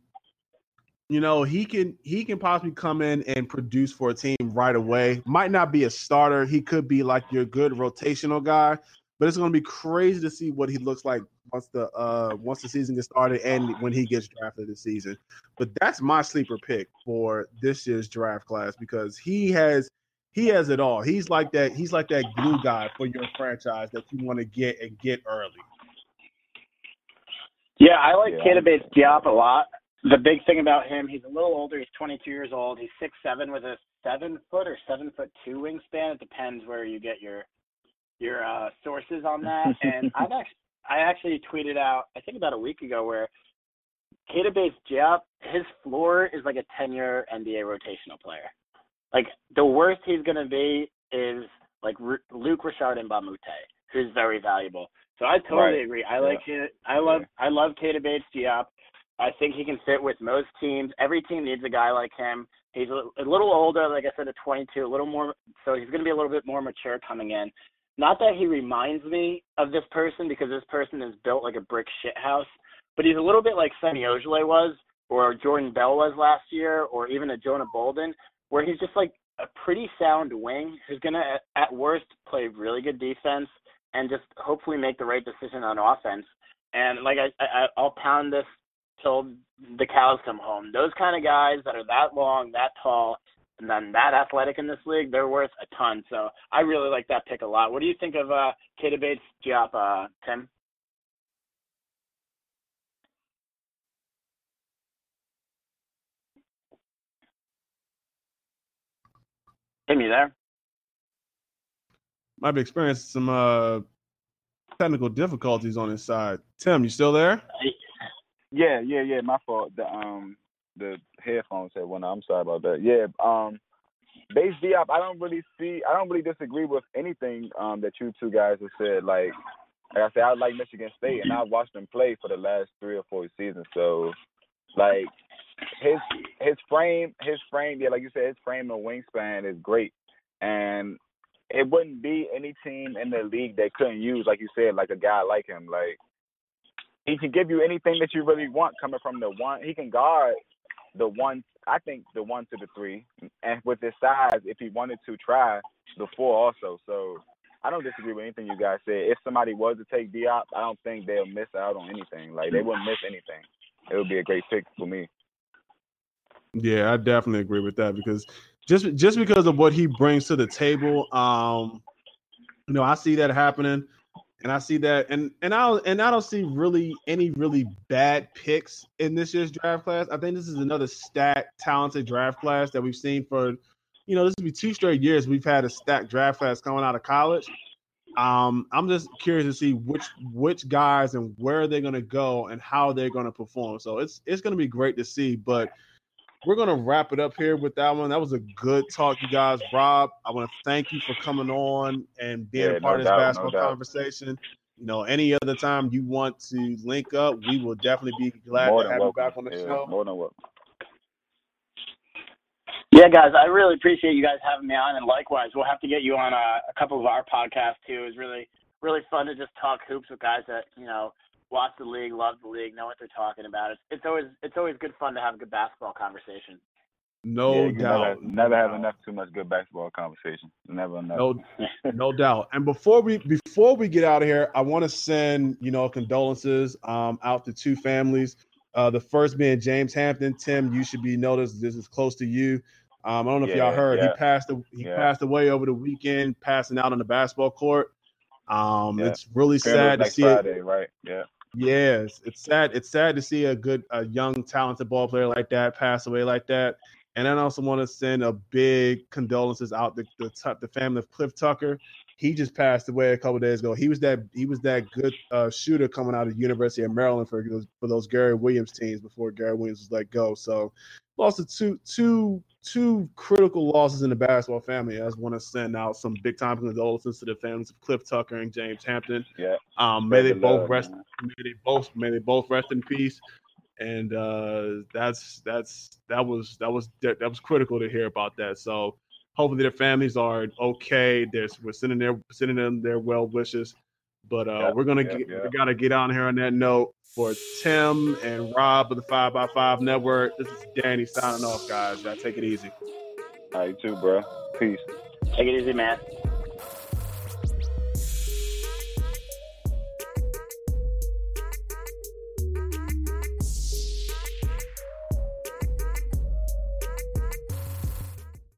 you know, he can he can possibly come in and produce for a team right away. Might not be a starter. He could be like your good rotational guy, but it's going to be crazy to see what he looks like once the uh once the season gets started and when he gets drafted this season. But that's my sleeper pick for this year's draft class because he has he has it all. He's like that. He's like that glue guy for your franchise that you want to get and get early. Yeah, I like Yeah, Keita I'm- Diop a lot. The big thing about him, he's a little older. He's 22 years old. He's six seven with a seven foot or seven foot two wingspan. It depends where you get your your uh, sources on that. [laughs] And I've actually I actually tweeted out I think about a week ago where Keita Bates Diop, his floor is like a 10 year NBA rotational player. Like the worst he's gonna be is like Ru- Luc Richard Mbah a Moute, who's very valuable. So I totally Right. agree. I like it. I love I love Keita Bates Diop. I think he can fit with most teams. Every team needs a guy like him. He's a, a little older, like I said, at 22, a little more. So he's going to be a little bit more mature coming in. Not that he reminds me of this person because this person is built like a brick shit house, but he's a little bit like Sonny Ojeleye was, or Jordan Bell was last year, or even a Jonah Bolden, where he's just like a pretty sound wing who's going to, at worst, play really good defense and just hopefully make the right decision on offense. And like I, I I'll pound this till the cows come home. Those kind of guys that are that long, that tall, and then that athletic in this league, they're worth a ton. So I really like that pick a lot. What do you think of uh Keita Bates Diop, uh, Tim? Tim, you there? Might be experiencing some uh technical difficulties on his side. Tim, you still there? Yeah, yeah, yeah. My fault. The um the headphones had went out. I'm sorry about that. Yeah, um Bates Diop, I don't really see I don't really disagree with anything um that you two guys have said. Like like I said, I like Michigan State and I've watched them play for the last three or four seasons. So like his his frame his frame, yeah, like you said, his frame and wingspan is great. And it wouldn't be any team in the league that couldn't use, like you said, like a guy like him. Like he can give you anything that you really want coming from the one. He can guard the one. I think the one to the three, and with his size, if he wanted to try the four also. So I don't disagree with anything you guys said. If somebody was to take Diop, I don't think they'll miss out on anything. Like they wouldn't miss anything. It would be a great pick for me. Yeah, I definitely agree with that because just just because of what he brings to the table, um, you know, I see that happening, and I see that, and and I and I don't see really any really bad picks in this year's draft class. I think this is another stacked, talented draft class that we've seen for, you know, this will be two straight years we've had a stacked draft class coming out of college. Um, I'm just curious to see which which guys and where they're going to go and how they're going to perform. So it's it's going to be great to see, but we're going to wrap it up here with that one. That was a good talk, you guys. Rob, I want to thank you for coming on and being Yeah, a part no of this doubt, no basketball doubt. conversation. You know, any other time you want to link up, we will definitely be glad more to have welcome. you back on the yeah, show. More than welcome. Yeah, guys, I really appreciate you guys having me on, and likewise, we'll have to get you on a, a couple of our podcasts too. It was really, really fun to just talk hoops with guys that you know watch the league, love the league, know what they're talking about. It's it's always it's always good fun to have a good basketball conversation. No yeah, doubt. Never, never have No enough too much good basketball conversation. Never enough. No, [laughs] no doubt. And before we before we get out of here, I want to send you know condolences um, out to two families. Uh, the first being James Hampton. Tim, you should be noticed. This is close to you. Um, I don't know if Yeah, y'all heard yeah. he passed. He Yeah. passed away over the weekend, passing out on the basketball court. Um, Yeah. it's really Funeral's sad to next see it. Right? Yeah. Yes, it's sad. It's sad to see a good, a young, talented ball player like that pass away like that. And I also want to send a big condolences out the the, the family of Cliff Tucker. He just passed away a couple days ago. He was that he was that good uh, shooter coming out of University of Maryland for those for those Gary Williams teams before Gary Williams was let go. So lost to two two two critical losses in the basketball family. I just want to send out some big time condolences to the families of Cliff Tucker and James Hampton. Yeah. Um, may they the both love, rest man. may they both may they both rest in peace and uh that's that's that was that was that, that was critical to hear about that so hopefully their families are okay there's we're sending their sending them their well wishes but uh Yeah, we're gonna yeah, get yeah. we gotta get on here on that note for tim and rob of the five by five network this is danny signing off guys y'all take it easy All right, you too, bro. Peace. Take it easy, man.